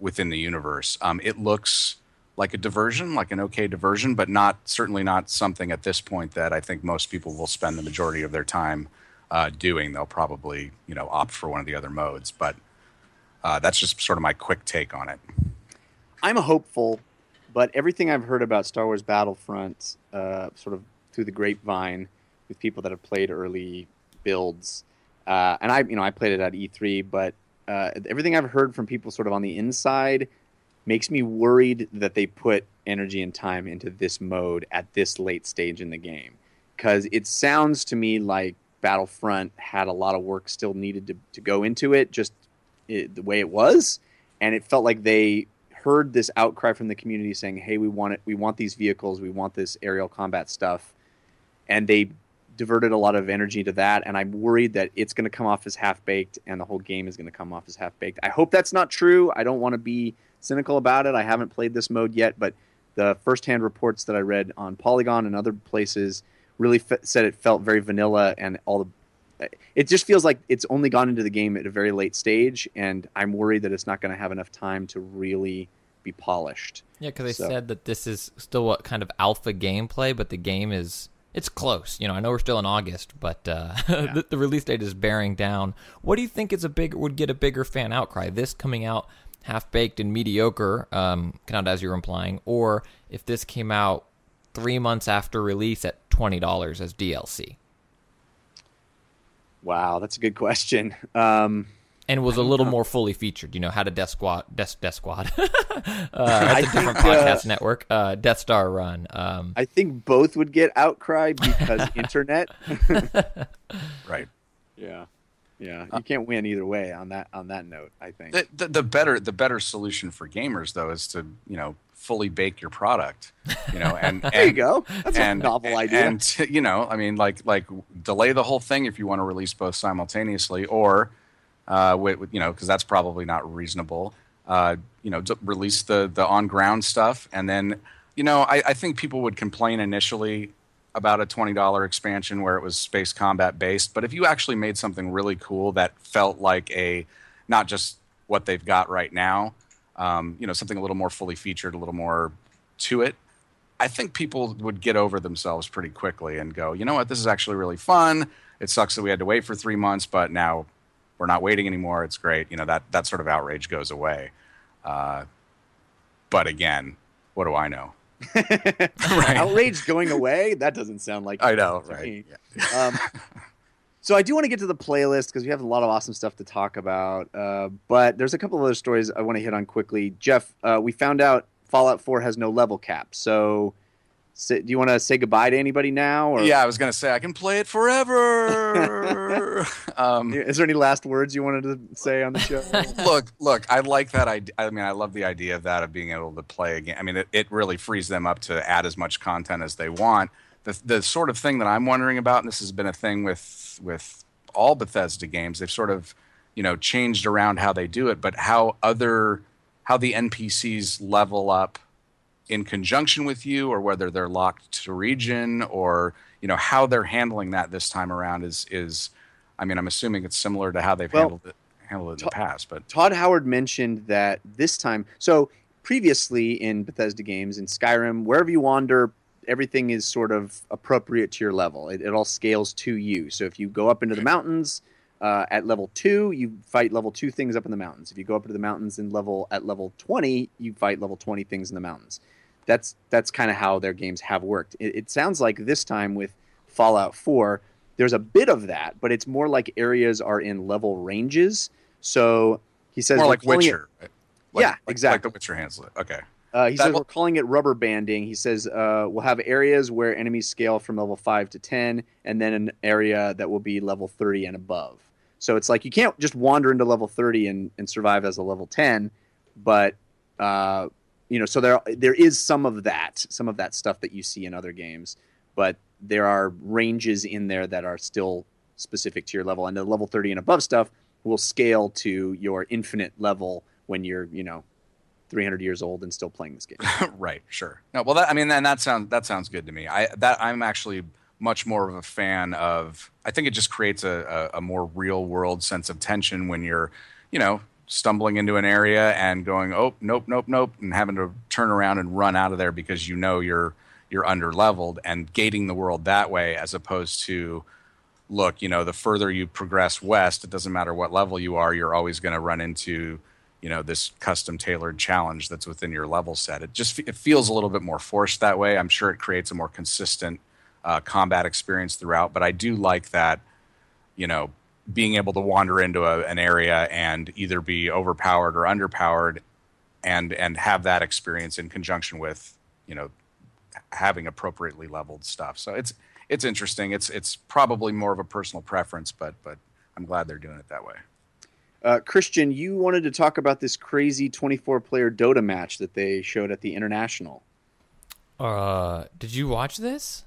within the universe. Um, it looks like a diversion, like an okay diversion, but not certainly not something at this point that I think most people will spend the majority of their time uh, doing. They'll probably you know opt for one of the other modes, but uh, that's just sort of my quick take on it. I'm hopeful, but everything I've heard about Star Wars Battlefront, uh, sort of through the grapevine, with people that have played early builds, uh, and I, you know, I played it at E3, but uh, everything I've heard from people sort of on the inside makes me worried that they put energy and time into this mode at this late stage in the game, because it sounds to me like Battlefront had a lot of work still needed to, to go into it, just it, the way it was, and it felt like they heard this outcry from the community saying, "Hey, we want it. We want these vehicles. We want this aerial combat stuff," and they diverted a lot of energy to that. And I'm worried that it's going to come off as half baked, and the whole game is going to come off as half baked. I hope that's not true. I don't want to be cynical about it. I haven't played this mode yet, but the firsthand reports that I read on Polygon and other places really f- said it felt very vanilla, and all the it just feels like it's only gone into the game at a very late stage, and I'm worried that it's not going to have enough time to really be polished. Yeah, because they So- said that this is still what kind of alpha gameplay, but the game is it's close. You know, I know we're still in August, but uh, the, the release date is bearing down. What do you think is a big would get a bigger fan outcry? This coming out half baked and mediocre, um, kind of as you're implying, or if this came out three months after release at twenty dollars as DLC Wow, that's a good question. Um, and was a little more fully featured. You know, had a Death Squad, Death, Death Squad. uh, that's a different think, uh, podcast network. Uh, Death Star Run. Um, I think both would get outcry because internet. Right. Yeah, yeah. You can't win either way on that on that note. I think. The, the, the better the better solution for gamers though is to you know fully bake your product, you know, and there you go. That's and, a novel idea. And you know, I mean, like like delay the whole thing if you want to release both simultaneously, or uh, with, with- you know, because that's probably not reasonable. Uh, you know, d- release the the on ground stuff, and then you know, I, I think people would complain initially about a twenty dollar expansion where it was space combat based, but if you actually made something really cool that felt like a not just what they've got right now, um, you know, something a little more fully featured, a little more to it, I think people would get over themselves pretty quickly and go, you know what, this is actually really fun. It sucks that we had to wait for three months, but now we're not waiting anymore. It's great. You know that that sort of outrage goes away. Uh, but again, what do I know? Outrage going away? That doesn't sound like I know, right? me. Um, so I do want to get to the playlist because we have a lot of awesome stuff to talk about. Uh, but there's a couple of other stories I want to hit on quickly. Jeff, uh, we found out Fallout 4 has no level cap. So, do you want to say goodbye to anybody now? Or Yeah, I was gonna say I can play it forever. um, Is there any last words you wanted to say on the show? look, look, I like that idea. I mean, I love the idea of that of being able to play again. I mean, it, it really frees them up to add as much content as they want. The the sort of thing that I'm wondering about, and this has been a thing with with all Bethesda games, they've sort of you know changed around how they do it, but how other how the NPCs level up in conjunction with you or whether they're locked to region or you know how they're handling that this time around is is I mean I'm assuming it's similar to how they've Well, handled it handled it in the past but Todd Howard mentioned that this time, so previously in Bethesda games, in Skyrim, wherever you wander, everything is sort of appropriate to your level. It, it all scales to you. So if you go up into the mountains uh, at level two, you fight level two things up in the mountains. If you go up into the mountains in level at level twenty, you fight level twenty things in the mountains. That's that's kind of how their games have worked. It, it sounds like this time with Fallout Four, there's a bit of that, but it's more like areas are in level ranges. So he says more like it- Witcher right? Like- Yeah, like- exactly. like the Witcher handles it okay uh, he That says will- we're calling it rubber banding. He says uh, we'll have areas where enemies scale from level five to ten, and then an area that will be level thirty and above. So it's like you can't just wander into level thirty and, and survive as a level ten, but uh, you know, so there there is some of that, some of that stuff that you see in other games, but there are ranges in there that are still specific to your level, and the level thirty and above stuff will scale to your infinite level when you're you know 300 years old and still playing this game. right sure. No well that I mean and that sounds that sounds good to me. I that I'm actually much more of a fan of I think it just creates a, a, a more real world sense of tension when you're you know stumbling into an area and going, oh, nope, nope, nope, and having to turn around and run out of there because you know you're you're under leveled and gating the world that way as opposed to look, you know, the further you progress west, it doesn't matter what level you are, you're always going to run into, you know, this custom tailored challenge that's within your level set. It just it feels a little bit more forced that way. I'm sure it creates a more consistent uh, combat experience throughout, but I do like that, you know, being able to wander into a, an area and either be overpowered or underpowered and and have that experience in conjunction with, you know, having appropriately leveled stuff. So it's it's interesting. It's it's probably more of a personal preference, but but I'm glad they're doing it that way. Uh, Christian, you wanted to talk about this crazy 24 player Dota match that they showed at the International. Uh, did you watch this?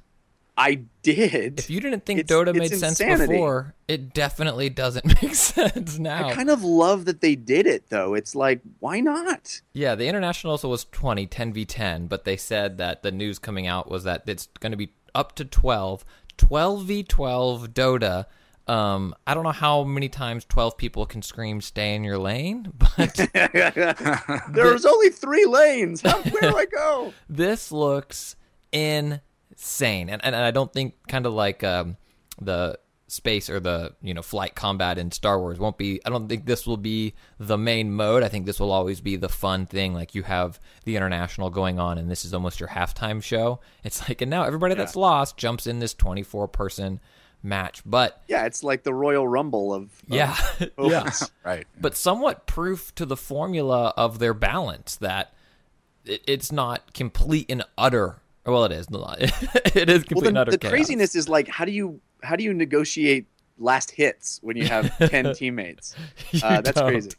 I did. If you didn't think It's- Dota it's made sense before, it definitely doesn't make sense now. I kind of love that they did it, though. It's like, why not? Yeah, the international also was 20, 10v10, but they said that the news coming out was that it's going to be up to 12, 12v12 Dota. Um, I don't know how many times 12 people can scream "Stay in your lane," but There's only three lanes. How, where do I go? this looks insane, and and I don't think kind of like um, the space or the you know flight combat in Star Wars won't be. I don't think this will be the main mode. I think this will always be the fun thing. Like you have the international going on, and this is almost your halftime show. It's like, and now everybody that's lost jumps in this twenty four person match, but. Yeah, it's like the Royal Rumble of, of Yeah, yeah. Right. but somewhat proof to the formula of their balance that it, it's not complete and utter. Well, it is. it is complete Well, and the, utter the chaos. craziness is like, how do you how do you negotiate last hits when you have ten teammates? Uh, that's don't. crazy.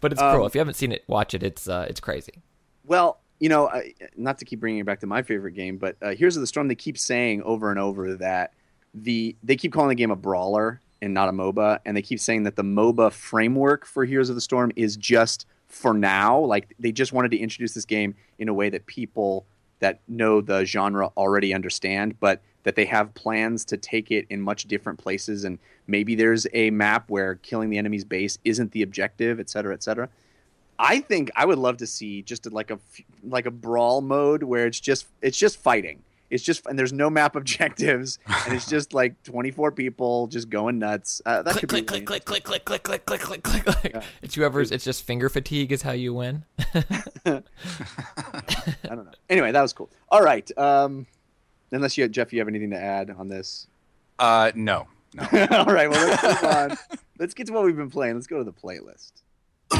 But it's Um, cool. If you haven't seen it, watch it. It's uh, it's crazy. Well, you know, I, not to keep bringing it back to my favorite game, but uh, Heroes of the Storm, they keep saying over and over that the they keep calling the game a brawler and not a MOBA, and they keep saying that the MOBA framework for Heroes of the Storm is just for now. Like they just wanted to introduce this game in a way that people that know the genre already understand, but that they have plans to take it in much different places, and maybe there's a map where killing the enemy's base isn't the objective, et cetera, et cetera. I think I would love to see just like a like a brawl mode where it's just it's just fighting. It's just and there's no map objectives and it's just like 24 people just going nuts. Uh, that Click, could be click, click, click, click, click, click, click, click, click, click. It's whoever's. It's just finger fatigue is how you win. I don't know. Anyway, that was cool. All right. Um, unless you Jeff, you have anything to add on this? Uh, no, no. All right. Well, let's move on. Let's get to what we've been playing. Let's go to the playlist. Ooh,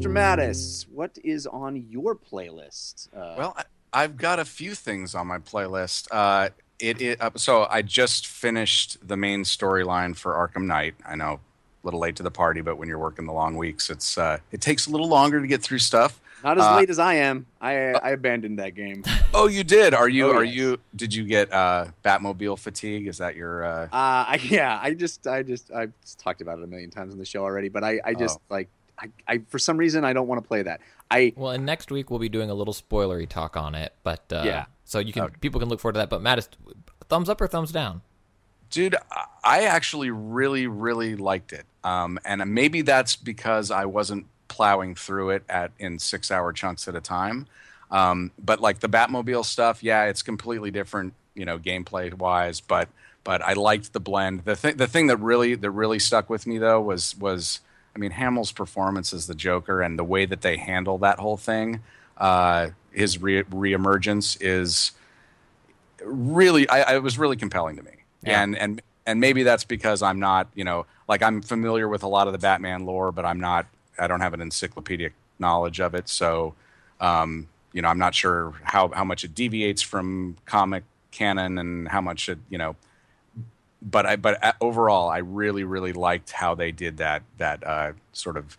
Mr. Mattas, what is on your playlist? Uh, Well, I, I've got a few things on my playlist. Uh, it, it uh, so I just finished the main storyline for Arkham Knight. I know a little late to the party, but when you're working the long weeks, it's uh, it takes a little longer to get through stuff. not as uh, late as I am. I I abandoned that game. Oh, you did? Are you? Oh, are you? Did you get uh, Batmobile fatigue? Is that your? Uh, Uh, I, yeah, I just, I just, I've talked about it a million times on the show already, but I, I just Oh. like, I, I, for some reason, I don't want to play that. I, Well, and next week we'll be doing a little spoilery talk on it, but uh, Yeah. So you can people can look forward to that. But Matt, is thumbs up or thumbs down? dude I- i actually really really liked it um, and maybe that's because i wasn't plowing through it at in six hour chunks at a time um, but like the batmobile stuff yeah it's completely different you know gameplay wise but but i liked the blend the thing the thing that really that really stuck with me though was was i mean hamill's performance as the joker and the way that they handle that whole thing uh, his re- reemergence is really I, I it was really compelling to me Yeah. and and and maybe that's because i'm not you know like i'm familiar with a lot of the batman lore but i'm not i don't have an encyclopedic knowledge of it so um you know i'm not sure how how much it deviates from comic canon and how much it you know but i but uh, overall i really really liked how they did that that uh sort of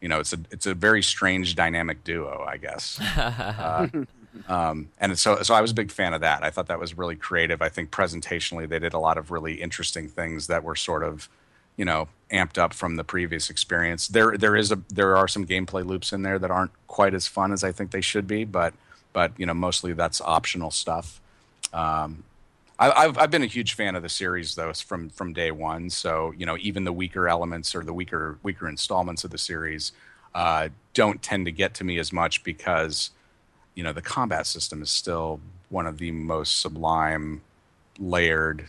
you know it's a it's a very strange dynamic duo i guess uh, um, and so so I was a big fan of that. I thought that was really creative. I think presentationally they did a lot of really interesting things that were sort of, you know, amped up from the previous experience. There there is a there are some gameplay loops in there that aren't quite as fun as I think they should be, but but you know mostly that's optional stuff. Um, I, I've I've been a huge fan of the series though from from day one. So you know even the weaker elements or the weaker weaker installments of the series uh, don't tend to get to me as much because you know the combat system is still one of the most sublime layered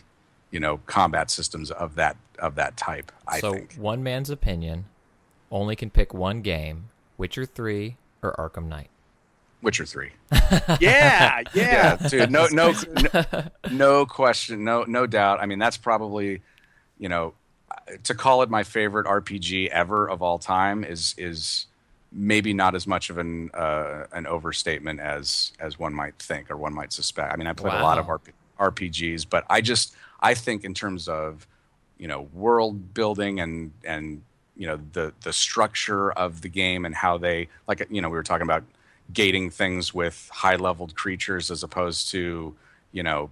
you know combat systems of that of that type. I so think. one man's opinion only can pick one game: Witcher Three or Arkham Knight. Witcher three. Yeah, yeah. dude. No, no, no, no question, no, no doubt. I mean, that's probably, you know, to call it my favorite RPG ever of all time is is maybe not as much of an uh, an overstatement as as one might think or one might suspect. I mean, I played a lot of RP, RPGs, but I just I think in terms of you know world building and and you know the the structure of the game and how they like you know we were talking about gating things with high leveled creatures as opposed to you know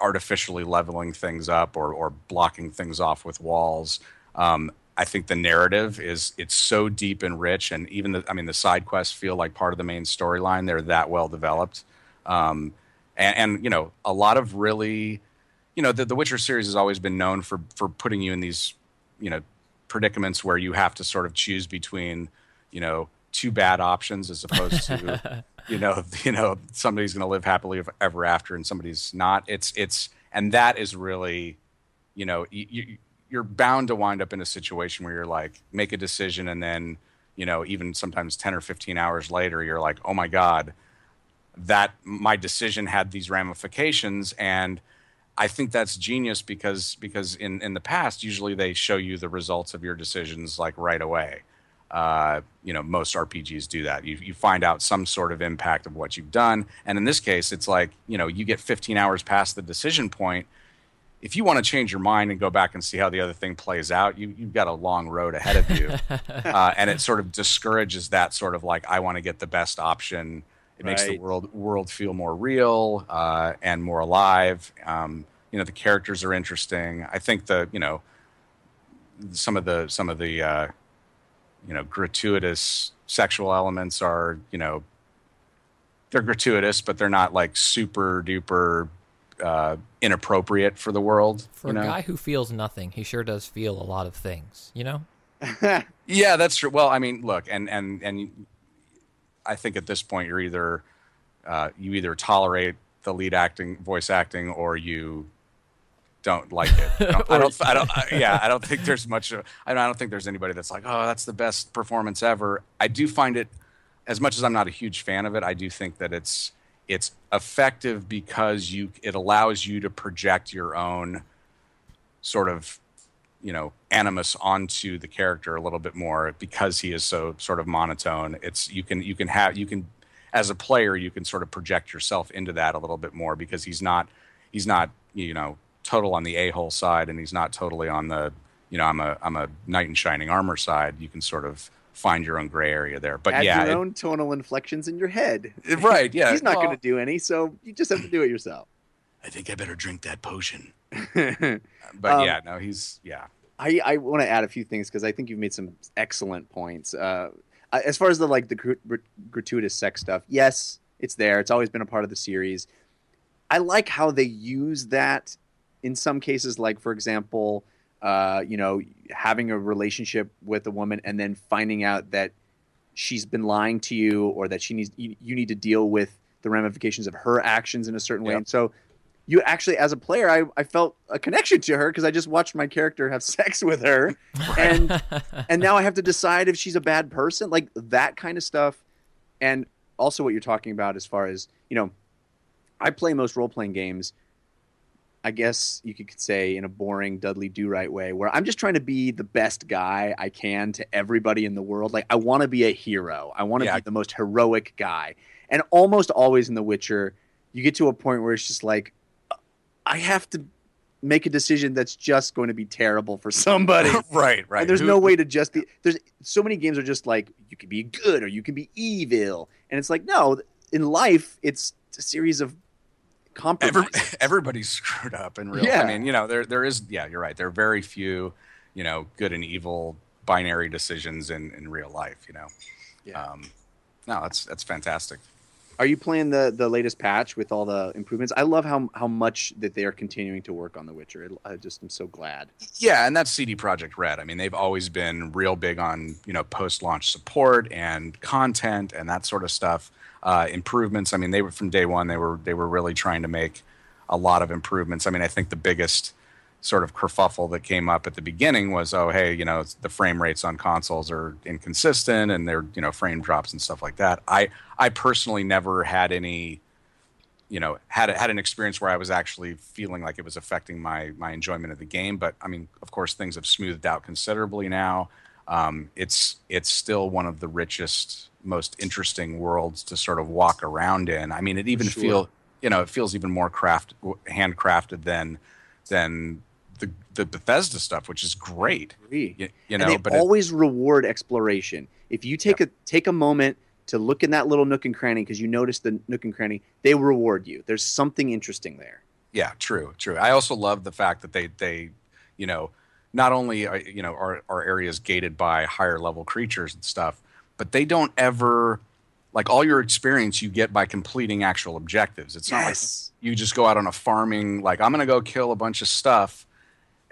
artificially leveling things up or, or blocking things off with walls. Um, I think the narrative is it's so deep and rich, and even the I mean the side quests feel like part of the main storyline. They're that well developed, um, and, and you know a lot of really, you know, the, the Witcher series has always been known for for putting you in these, you know, predicaments where you have to sort of choose between, you know, two bad options as opposed to you know you know somebody's going to live happily ever after and somebody's not it's it's and that is really you know you, you you're bound to wind up in a situation where you're like make a decision and then you know even sometimes 10 or 15 hours later you're like oh my god that my decision had these ramifications and I think that's genius because because in in the past usually they show you the results of your decisions like right away. Uh, you know, most RPGs do that. You you find out some sort of impact of what you've done, and in this case, it's like you know you get 15 hours past the decision point. If you want to change your mind and go back and see how the other thing plays out, you you've got a long road ahead of you, uh, and it sort of discourages that sort of like I want to get the best option. It makes the world world feel more real uh, and more alive. Um, you know, the characters are interesting. I think the you know some of the some of the uh, you know gratuitous sexual elements are you know they're gratuitous, but they're not like super duper uh, inappropriate for the world. For you know? a guy who feels nothing, he sure does feel a lot of things. You know. Yeah, that's true. Well, I mean, look, and and and I think at this point you're either uh, you either tolerate the lead acting, voice acting, or you don't like it. I don't. I don't, I don't I- yeah, I don't think there's much. Of, I don't, I don't think there's anybody that's like, oh, that's the best performance ever. I do find it, as much as I'm not a huge fan of it, I do think that it's it's effective because you it allows you to project your own sort of you know animus onto the character a little bit more because he is so sort of monotone it's you can you can have you can as a player you can sort of project yourself into that a little bit more because he's not he's not you know total on the a-hole side and he's not totally on the you know i'm a i'm a knight in shining armor side you can sort of find your own gray area there but Add yeah your it- own tonal inflections in your head. right yeah He's not well, going to do any, so you just have to do it yourself. i think i better drink that potion but Um, yeah no he's yeah I want to add a few things because I think you've made some excellent points. Uh, as far as the like the gr- gr- gratuitous sex stuff, yes, it's there. It's always been a part of the series. I like how they use that in some cases, like for example, uh, you know, having a relationship with a woman and then finding out that she's been lying to you or that she needs you, you need to deal with the ramifications of her actions in a certain way. Yep. And so you actually as a player I, I felt a connection to her because I just watched my character have sex with her and and now I have to decide if she's a bad person, like that kind of stuff. And also what you're talking about as far as, you know, I play most role playing games, I guess you could say in a boring Dudley Do Right way, where I'm just trying to be the best guy I can to everybody in the world. Like I want to be a hero. I want to Yeah. be the most heroic guy. And almost always in The Witcher, you get to a point where it's just like uh, I have to make a decision that's just going to be terrible for somebody. right right And there's Who- no way to just be. There's so many games are just like you can be good or you can be evil, and it's like no. In life, it's a series of Every, everybody's screwed up in real. Yeah. I mean, you know, there there is. Yeah, you're right. There are very few, you know, good and evil binary decisions in in real life. You know. Yeah. Um, no, that's that's fantastic. Are you playing the the latest patch with all the improvements? I love how how much that they are continuing to work on The Witcher. It, I just am so glad. Yeah, and that's CD Projekt Red. I mean, they've always been real big on you know post-launch support and content and that sort of stuff. Uh, improvements. I mean, they were from day one. They were they were really trying to make a lot of improvements. I mean, I think the biggest sort of kerfuffle that came up at the beginning was, oh, hey, you know, the frame rates on consoles are inconsistent and they're you know frame drops and stuff like that. I I personally never had any you know had had an experience where I was actually feeling like it was affecting my my enjoyment of the game. But I mean, of course, things have smoothed out considerably now. Um, it's it's still one of the richest, most interesting worlds to sort of walk around in. I mean, it even Sure. feel you know it feels even more craft handcrafted than than the the Bethesda stuff, which is great. You, you know, they but it- always reward exploration. If you take a take a moment to look in that little nook and cranny because you notice the nook and cranny, they reward you. There's something interesting there. Yeah, true, true. I also love the fact that they they, you know, not only are, you know are are areas gated by higher level creatures and stuff, but they don't ever like all your experience you get by completing actual objectives. It's not like you just go out on a farming like I'm going to go kill a bunch of stuff.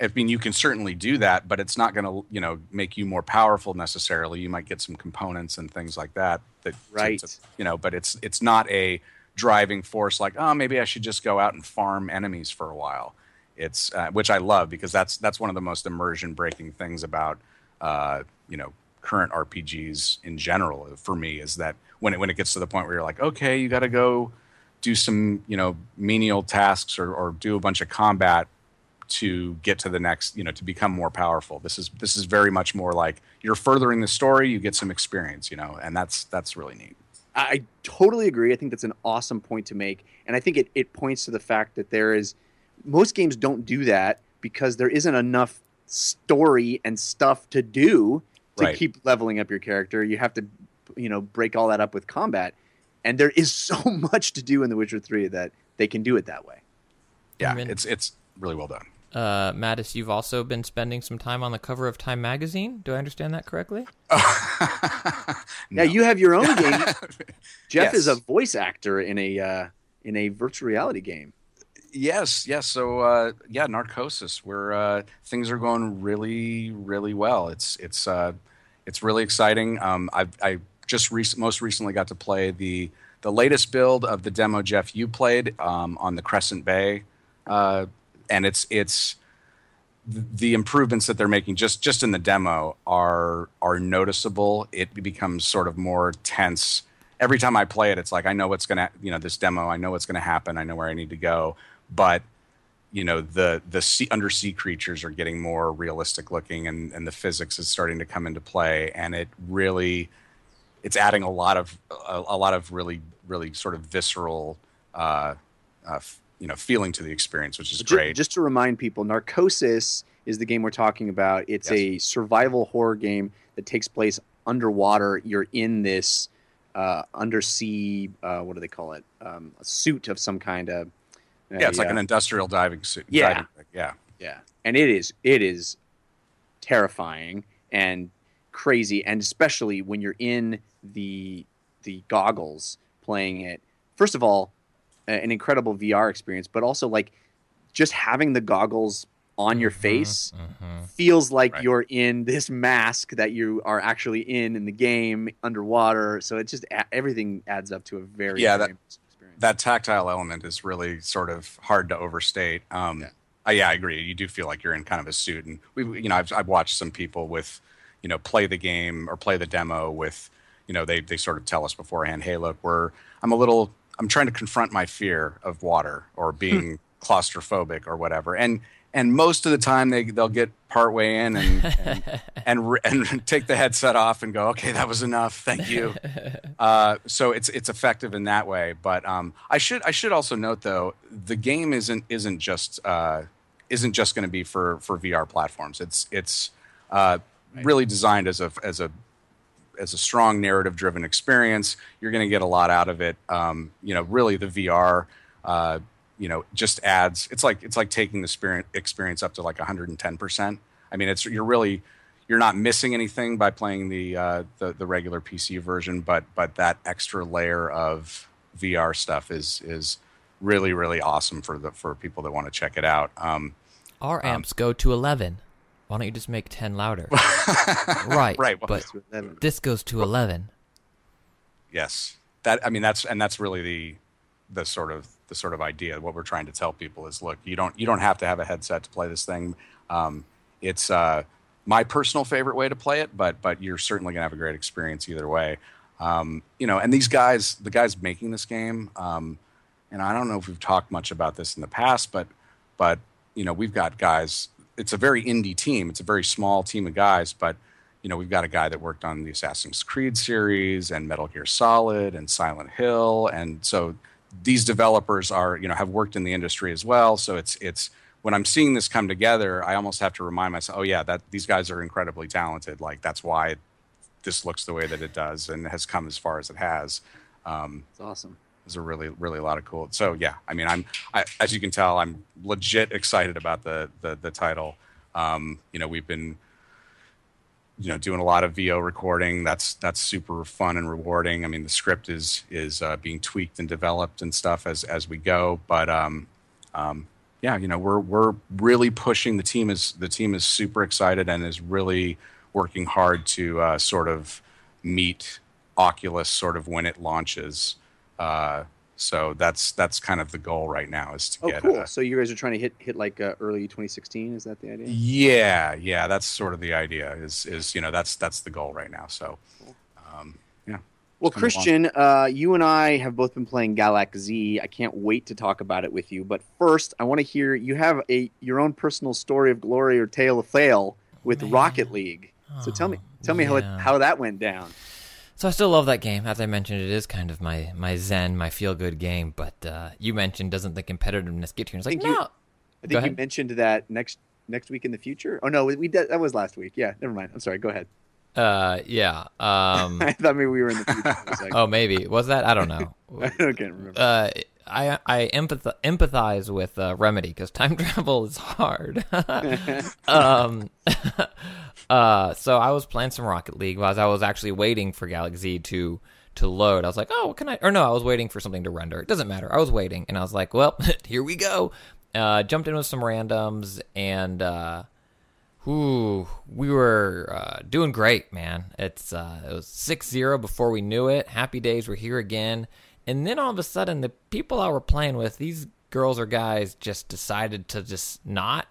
I mean, you can certainly do that, but it's not going to, you know, make you more powerful necessarily. You might get some components and things like that. That Right. to- you know, but it's it's not a driving force like, oh, maybe I should just go out and farm enemies for a while. It's uh, which I love because that's that's one of the most immersion breaking things about, uh, you know, current RPGs in general for me is that when it when it gets to the point where you're like, okay, you got to go do some you know menial tasks or, or do a bunch of combat to get to the next you know to become more powerful this is this is very much more like you're furthering the story you get some experience you know and that's that's really neat I I totally agree. I think that's an awesome point to make. And I think it, it points to the fact that there is most games don't do that because there isn't enough story and stuff to do to Right. keep leveling up your character. You have to, you know, break all that up with combat. And there is so much to do in The Witcher 3 that they can do it that way. yeah it's it's really well done Uh, Mattas, you've also been spending some time on the cover of Time magazine. Do I understand that correctly? Now you have your own game. Jeff is a voice actor in a uh, in a virtual reality game. yes yes so uh yeah narcosis where uh things are going really really well it's it's uh it's really exciting um i i just rec- most recently got to play the the latest build of the demo jeff you played um on the crescent bay uh and it's it's the improvements that they're making just just in the demo are are noticeable. It becomes sort of more tense. Every time i play it it's like i know what's gonna you know this demo i know what's gonna happen i know where i need to go. But you know the the sea, undersea creatures are getting more realistic looking and and the physics is starting to come into play. And it really it's adding a lot of a, a lot of really really sort of visceral uh, uh you know feeling to the experience which is Ju- great Just to remind people, Narcosis is the game we're talking about. It's Yes. a survival horror game that takes place underwater. You're in this uh, undersea, uh, what do they call it? Um, a suit of some kind of. yeah it's like an industrial diving suit Yeah. diving yeah Yeah, and it is it is terrifying and crazy, and especially when you're in the the goggles playing it. First of all, an incredible VR experience, but also like just having the goggles on your face Mm-hmm. feels like Right. you're in this mask that you are actually in in the game underwater. So it just everything adds up to a very Yeah, that- experience. that tactile element is really sort of hard to overstate. Um, Yeah. yeah. yeah, I agree. You do feel like you're in kind of a suit, and we, you know, I've, I've watched some people with, you know, play the game or play the demo with, you know, they they sort of tell us beforehand, hey, look, we're I'm a little, I'm trying to confront my fear of water or being claustrophobic or whatever, and and most of the time they they'll get partway in and and, and and take the headset off and go, okay, that was enough, thank you. Uh, so it's it's effective in that way. But um, I should I should also note though the game isn't isn't just uh, isn't just going to be for for VR platforms. It's it's uh, really designed as a as a as a strong narrative driven experience. You're going to get a lot out of it. Um, you know, really the VR. Uh, you know, just adds. It's like it's like taking the spirit experience up to like 110 percent. I mean, it's you're really you're not missing anything by playing the uh, the, the regular PC version, but but that extra layer of VR stuff is is really really awesome for the for people that want to check it out. Um, Our amps go to 11. Why don't you just make 10 louder? right. Right, well, But this goes to 11. Yes, that I mean that's and that's really the the sort of the sort of idea. What we're trying to tell people is, look, you don't you don't have to have a headset to play this thing. Um, it's uh, my personal favorite way to play it, but but you're certainly gonna have a great experience either way. Um, you know, and these guys, the guys making this game, um, and I don't know if we've talked much about this in the past, but but you know, we've got guys. It's a very indie team. It's a very small team of guys, but you know, we've got a guy that worked on the Assassin's Creed series and Metal Gear Solid and Silent Hill, and so these developers are, you know, have worked in the industry as well. So it's it's when I'm seeing this come together, I almost have to remind myself, oh yeah, that these guys are incredibly talented. Like that's why this looks the way that it does and has come as far as it has. Um, It's awesome. There's a really really a lot of cool. So yeah i mean i'm I, as you can tell i'm legit excited about the the, the title. Um, you know we've been you know doing a lot of vo recording. That's that's super fun and rewarding. I mean the script is is uh, being tweaked and developed and stuff as as we go. But um, um, yeah you know we're we're really pushing. The team is the team is super excited and is really working hard to uh, sort of meet oculus sort of when it launches uh, so that's that's kind of the goal right now is to Oh, get cool. a, So you guys are trying to hit hit like uh, early 2016. Is that the idea? yeah yeah that's sort of the idea is is you know that's that's the goal right now so um, yeah Well, Christian, uh, you and I have both been playing Galak-Z. I can't wait to talk about it with you. But first, I want to hear you have a your own personal story of glory or tale of fail with Man. Rocket League. So tell me, tell me how it, how that went down. So I still love that game. As I mentioned, it is kind of my my zen, my feel good game. But uh, you mentioned doesn't the competitiveness get to you? And It's like you- no. I think you mentioned that next next week in the future. Oh no, we, did, that was last week. Yeah, never mind. I'm sorry. Go ahead. Uh, yeah. Um. I thought maybe we were in the future. Like, oh, maybe was that? I don't know. I can't remember. uh, I I empath- empathize with uh, Remedy because time travel is hard. um, uh, so I was playing some Rocket League while I was actually waiting for Galak-Z to to load. I was like, oh, what can I? Or no, I was waiting for something to render. It doesn't matter. I was waiting, and I was like, well, here we go. Uh, jumped in with some randoms and. Uh, we were uh, doing great, man. It's uh, it was 6-0 before we knew it. Happy days were here again, and then all of a sudden, the people I were playing with, these girls or guys, just decided to just not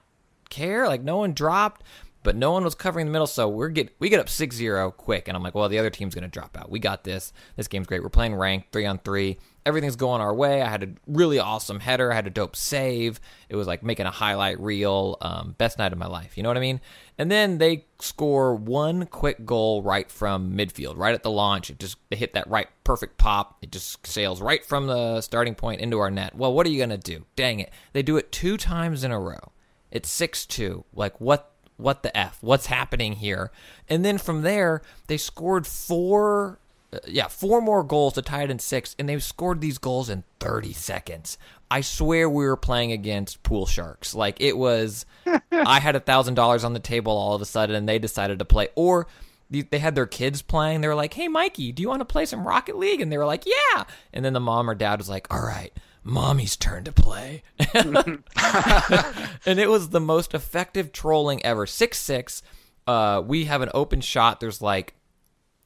care. Like no one dropped, but no one was covering the middle. So we're get we get up 6-0 quick, and I'm like, well, the other team's gonna drop out. We got this. This game's great. We're playing ranked three on three. Everything's going our way. I had a really awesome header. I had a dope save. It was like making a highlight reel. Um, best night of my life. You know what I mean? And then they score one quick goal right from midfield, right at the launch. It just they hit that right perfect pop. It just sails right from the starting point into our net. Well, what are you gonna do? Dang it! They do it two times in a row. It's six two. Like what? What the f? What's happening here? And then from there, they scored four uh, yeah, four more goals to tie it in six, and they've scored these goals in 30 seconds. I swear we were playing against pool sharks. Like it was, I had a thousand dollars on the table all of a sudden, and they decided to play. Or they they had their kids playing. They were like, "Hey, Mikey, do you want to play some Rocket League?" And they were like, "Yeah." And then the mom or dad was like, "All right." Mommy's turn to play. and it was the most effective trolling ever. 6 6. Uh, we have an open shot. There's like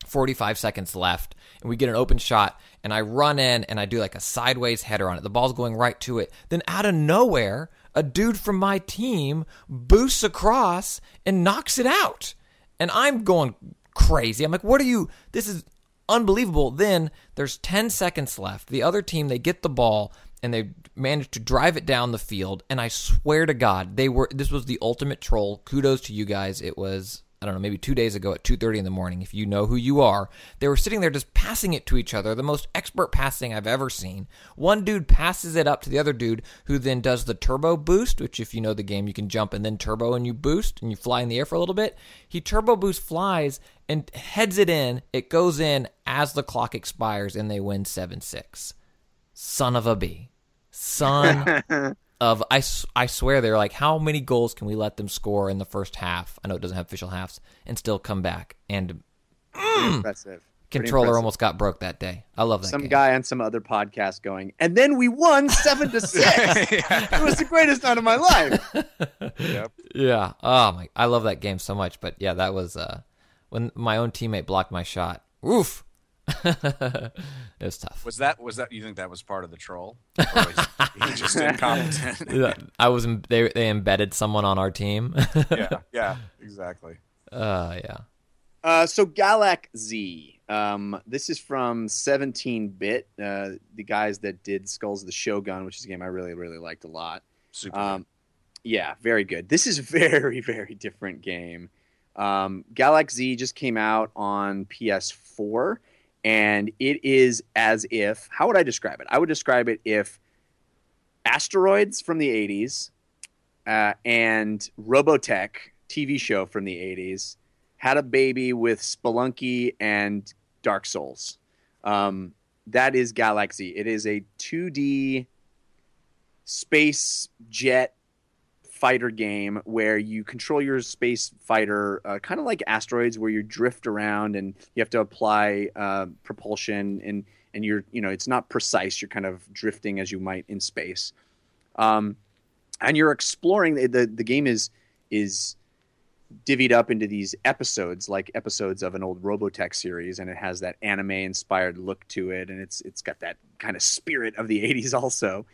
45 seconds left and we get an open shot and I run in and I do like a sideways header on it. The ball's going right to it. Then out of nowhere, a dude from my team boosts across and knocks it out. And I'm going crazy. I'm like, "What are you This is unbelievable." Then there's 10 seconds left. The other team, they get the ball and they managed to drive it down the field and I swear to god, they were this was the ultimate troll. Kudos to you guys. It was I don't know, maybe two days ago at 2:30 in the morning. If you know who you are, they were sitting there just passing it to each other. The most expert passing I've ever seen. One dude passes it up to the other dude, who then does the turbo boost, which if you know the game, you can jump and then turbo and you boost and you fly in the air for a little bit. He turbo boost flies and heads it in. It goes in as the clock expires, and they win seven six. Son of a b, son of I, I swear they're like how many goals can we let them score in the first half i know it doesn't have official halves and still come back and Impressive. controller impressive. almost got broke that day. I love that some game. guy on some other podcast going, and then we won seven to six. It was the greatest night of my life. Yep. Yeah. Oh my! I love that game so much. But yeah, that was uh, when my own teammate blocked my shot. Oof. it was tough. Was that was that you think that was part of the troll? Or was he just incompetent? Yeah, I was. They they embedded someone on our team. yeah, yeah, exactly. uh, yeah. Uh, so Galac Z. Um, this is from 17-bit, uh, the guys that did Skulls of the Shogun, which is a game I really, really liked a lot. Super. Um, yeah, very good. This is very, very different game. Um, Galak-Z just came out on PS4, and it is as if how would I describe it? I would describe it if Asteroids from the 80s uh, and Robotech TV show from the 80s had a baby with Spelunky and Dark Souls. Um, that is Galak-Z. It is a 2D space jet fighter game where you control your space fighter uh, kind of like asteroids where you drift around and you have to apply uh, propulsion and and you're you know it's not precise. You're kind of drifting as you might in space. Um, and you're exploring the, the the game is is divvied up into these episodes like episodes of an old Robotech series and it has that anime inspired look to it and it's it's got that kind of spirit of the 80s also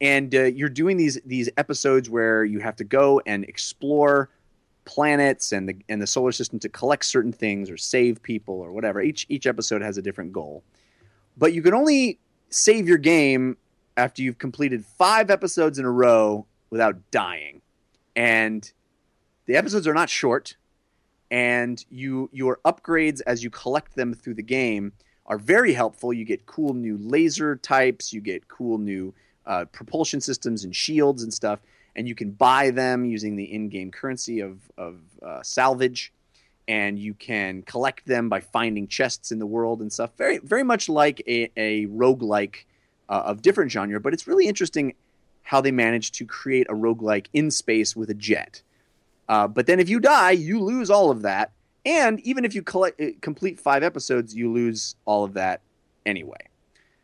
and uh, you're doing these these episodes where you have to go and explore planets and the and the solar system to collect certain things or save people or whatever. Each each episode has a different goal, but you can only save your game after you've completed five episodes in a row without dying, and the episodes are not short, and you your upgrades as you collect them through the game are very helpful. You get cool new laser types, you get cool new uh, propulsion systems and shields and stuff, and you can buy them using the in-game currency of of uh, salvage, and you can collect them by finding chests in the world and stuff. Very very much like a, a roguelike uh, of different genre, but it's really interesting how they managed to create a roguelike in space with a jet. Uh, but then if you die, you lose all of that, and even if you collect, uh, complete five episodes, you lose all of that anyway.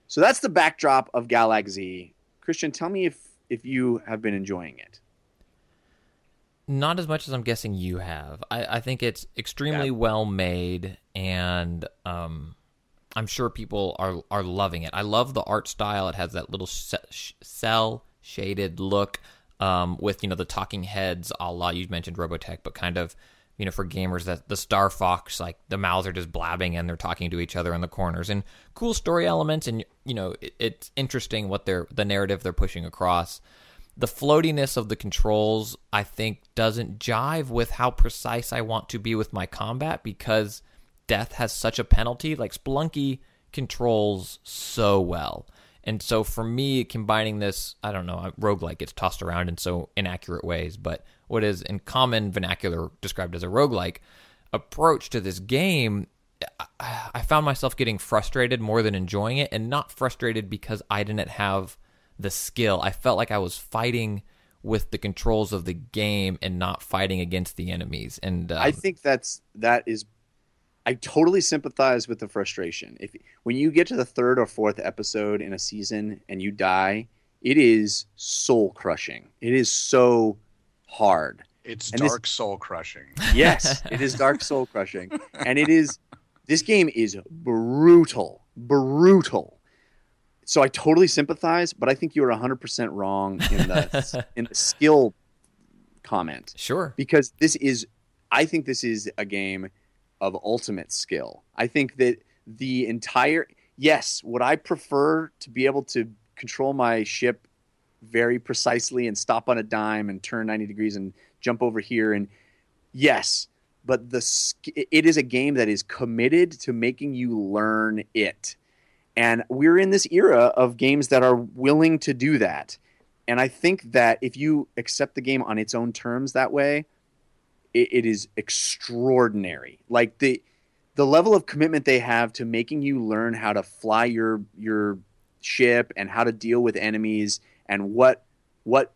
So that's the backdrop of Galak-Z. Christian, tell me if if you have been enjoying it. Not as much as I'm guessing you have. I, I think it's extremely well made, and um, I'm sure people are are loving it. I love the art style. It has that little cell shaded look um, with you know the talking heads, a la you mentioned Robotech, but kind of you know for gamers that the Star Fox like the mouths are just blabbing and they're talking to each other in the corners, and cool story elements, and you know it, it's interesting what they're the narrative they're pushing across the floatiness of the controls I think doesn't jive with how precise I want to be with my combat because death has such a penalty. Like Spelunky controls so well. And so for me, combining this, I don't know, roguelike gets tossed around in so inaccurate ways, but what is in common vernacular described as a roguelike approach to this game, I found myself getting frustrated more than enjoying it, and not frustrated because I didn't have the skill. I felt like I was fighting with the controls of the game and not fighting against the enemies. And um, I think that's that is. I totally sympathize with the frustration. If when you get to the third or fourth episode in a season and you die, it is soul crushing. It is so hard. It's And this- dark soul crushing. Yes, it is dark soul crushing, and it is. This game is brutal, brutal. So I totally sympathize, but I think you are 100% wrong in the in the skill comment sure, because this is I think this is a game of ultimate skill. I think that the entire yes, would I prefer to be able to control my ship very precisely and stop on a dime and turn 90 degrees and jump over here and yes, but the it is a game that is committed to making you learn it. And we're in this era of games that are willing to do that. And I think that if you accept the game on its own terms that way, it, it is extraordinary. Like the the level of commitment they have to making you learn how to fly your your ship and how to deal with enemies and what what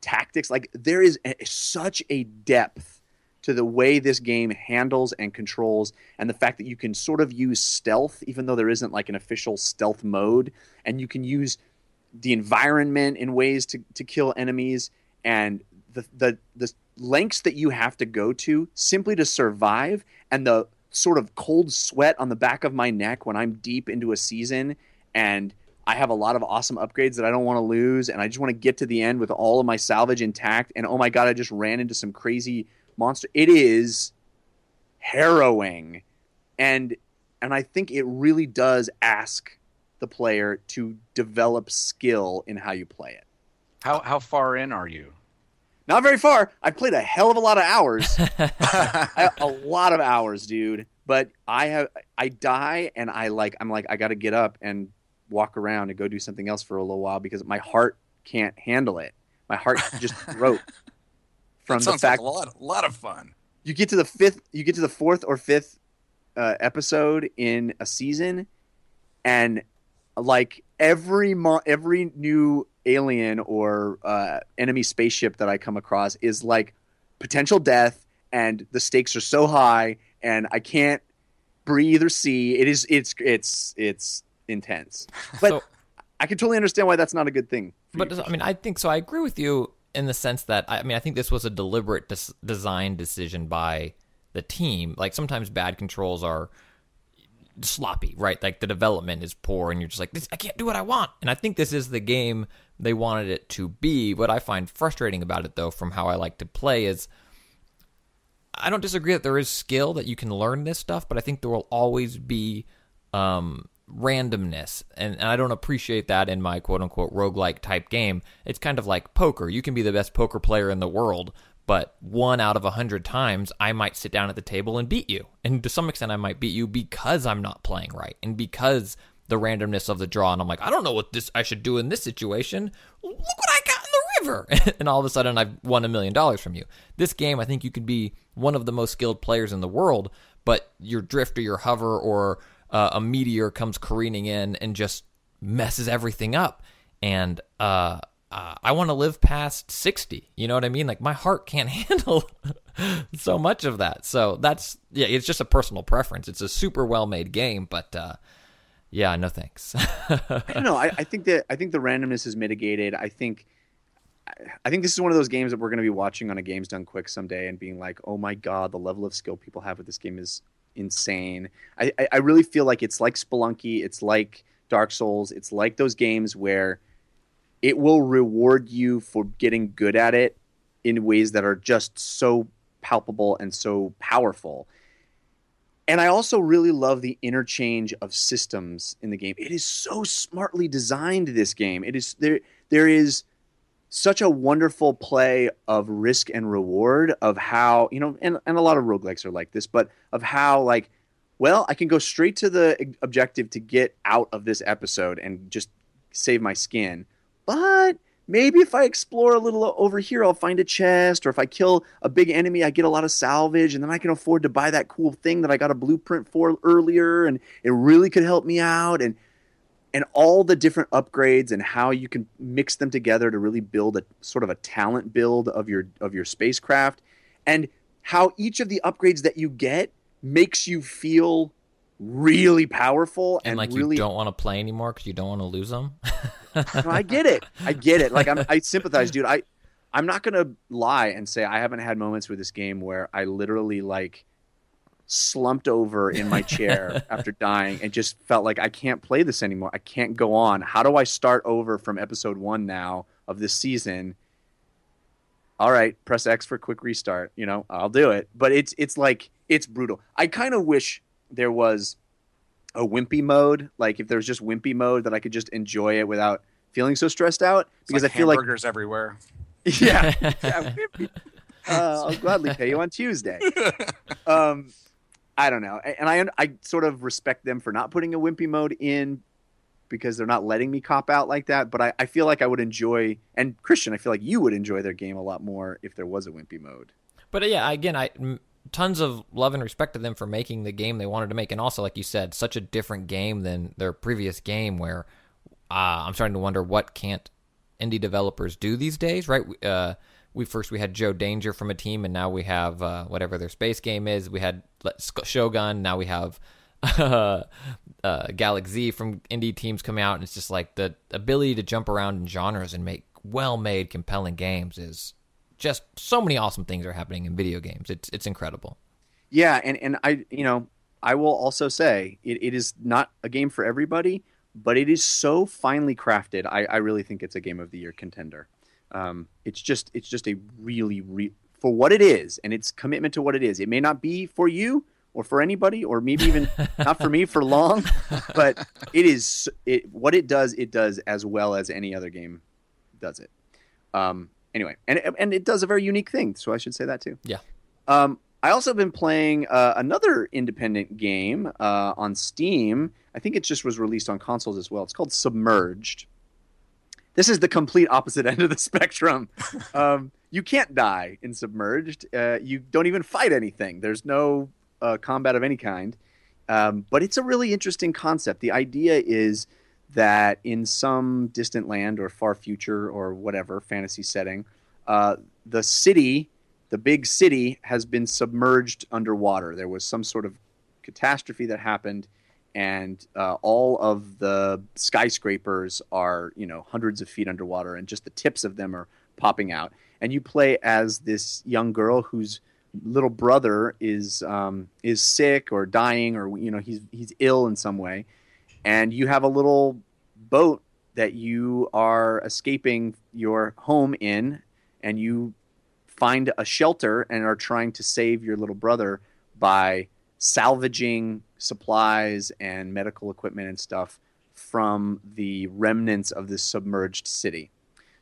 tactics like there is a, such a depth to the way this game handles and controls, and the fact that you can sort of use stealth, even though there isn't like an official stealth mode, and you can use the environment in ways to, to kill enemies, and the, the the lengths that you have to go to simply to survive, and the sort of cold sweat on the back of my neck when I'm deep into a season and I have a lot of awesome upgrades that I don't want to lose, and I just want to get to the end with all of my salvage intact. And oh my god, I just ran into some crazy monster. It is harrowing, and and I think it really does ask the player to develop skill in how you play it. How how far in are you? Not very far. I played a hell of a lot of hours, I- a lot of hours, dude. But I have I die and I like I'm like I got to get up and walk around and go do something else for a little while because my heart can't handle it. My heart just broke from that the fact like a lot, a lot of fun. you get to the fifth you get to the fourth or fifth uh, episode in a season and like every mo- every new alien or uh, enemy spaceship that i come across is like potential death and the stakes are so high and i can't breathe or see it is it's it's it's intense but So- i can totally understand why that's not a good thing But you. I mean, I think so. I agree with you in the sense that I mean, I think this was a deliberate des- design decision by the team. Like sometimes bad controls are sloppy, right? Like the development is poor, and you're just like, I can't do what I want. And I think this is the game they wanted it to be. What I find frustrating about it, though, from how I like to play, is I don't disagree that there is skill that you can learn this stuff, but I think there will always be um, randomness. And, and I don't appreciate that in my quote unquote roguelike type game. It's kind of like poker. You can be the best poker player in the world, but one out of a hundred times, I might sit down at the table and beat you. And to some extent, I might beat you because I'm not playing right and because the randomness of the draw. And I'm like, I don't know what this I should do in this situation. Look what I got in the river. and all of a sudden, I've won a million dollars from you. This game, I think you could be one of the most skilled players in the world, but your drift or your hover or uh, a meteor comes careening in and just messes everything up. And uh, uh, I want to live past 60. You know what I mean? Like my heart can't handle so much of that. So that's, yeah, it's just a personal preference. It's a super well made game, but uh, yeah, no thanks. I don't know. I, I think that I think the randomness is mitigated. I think I think this is one of those games that we're going to be watching on a Games Done Quick someday and being like, oh my god, the level of skill people have with this game is insane. I, I, I really feel like it's like Spelunky, it's like Dark Souls, it's like those games where it will reward you for getting good at it in ways that are just so palpable and so powerful. And I also really love the interchange of systems in the game. It is so smartly designed this game. It is there there is such a wonderful play of risk and reward of how, you know, and, and a lot of roguelikes are like this, but of how like, well, I can go straight to the objective to get out of this episode and just save my skin. But maybe if I explore a little over here, I'll find a chest, or if I kill a big enemy, I get a lot of salvage, and then I can afford to buy that cool thing that I got a blueprint for earlier, and it really could help me out. And and all the different upgrades and how you can mix them together to really build a sort of a talent build of your of your spacecraft, and how each of the upgrades that you get makes you feel really powerful and and, like really you don't want to play anymore because you don't want to lose them. I get it. I get it. Like I'm, I sympathize, dude. I, I'm not gonna lie and say I haven't had moments with this game where I literally like slumped over in my chair after dying and just felt like I can't play this anymore. I can't go on. How do I start over from episode one now of this season? All right, press X for quick restart. You know, I'll do it. But it's it's like it's brutal. I kind of wish there was a wimpy mode. Like if there's just wimpy mode that I could just enjoy it without feeling so stressed out. It's Because like I feel like hamburgers everywhere. yeah, yeah. Uh, I'll gladly pay you on Tuesday. Um, I don't know, and I I sort of respect them for not putting a wimpy mode in because they're not letting me cop out like that. But I, I feel like I would enjoy, and Christian, I feel like you would enjoy their game a lot more if there was a wimpy mode. But uh, yeah, again, I m- tons of love and respect to them for making the game they wanted to make, and also, like you said, such a different game than their previous game. Where uh, I'm starting to wonder what can't indie developers do these days, right? Uh, we first we had Joe Danger from a team, and now we have uh, whatever their space game is. We had Shogun. Now we have uh, uh, Galak-Z from indie teams coming out, and it's just like the ability to jump around in genres and make well-made, compelling games is just so many awesome things are happening in video games. It's it's incredible. Yeah, and and I you know I will also say it, it is not a game for everybody, but it is so finely crafted. I, I really think it's a game of the year contender. Um, it's just it's just a really re- for what it is and its commitment to what it is. It may not be for you or for anybody or maybe even not for me for long, but it is it what it does. It does as well as any other game does it. Um, anyway, and and it does a very unique thing. So I should say that too. Yeah. Um, I also have been playing uh, another independent game uh, on Steam. I think it just was released on consoles as well. It's called Submerged. This is the complete opposite end of the spectrum. Um, you can't die in Submerged. Uh, you don't even fight anything. There's no uh, combat of any kind. Um, but it's a really interesting concept. The idea is that in some distant land or far future or whatever fantasy setting, uh, the city, the big city, has been submerged underwater. There was some sort of catastrophe that happened, and uh, all of the skyscrapers are, you know, hundreds of feet underwater, and just the tips of them are popping out. And you play as this young girl whose little brother is um, is sick or dying, or you know, he's he's ill in some way, and you have a little boat that you are escaping your home in, and you find a shelter and are trying to save your little brother by salvaging supplies and medical equipment and stuff from the remnants of this submerged city.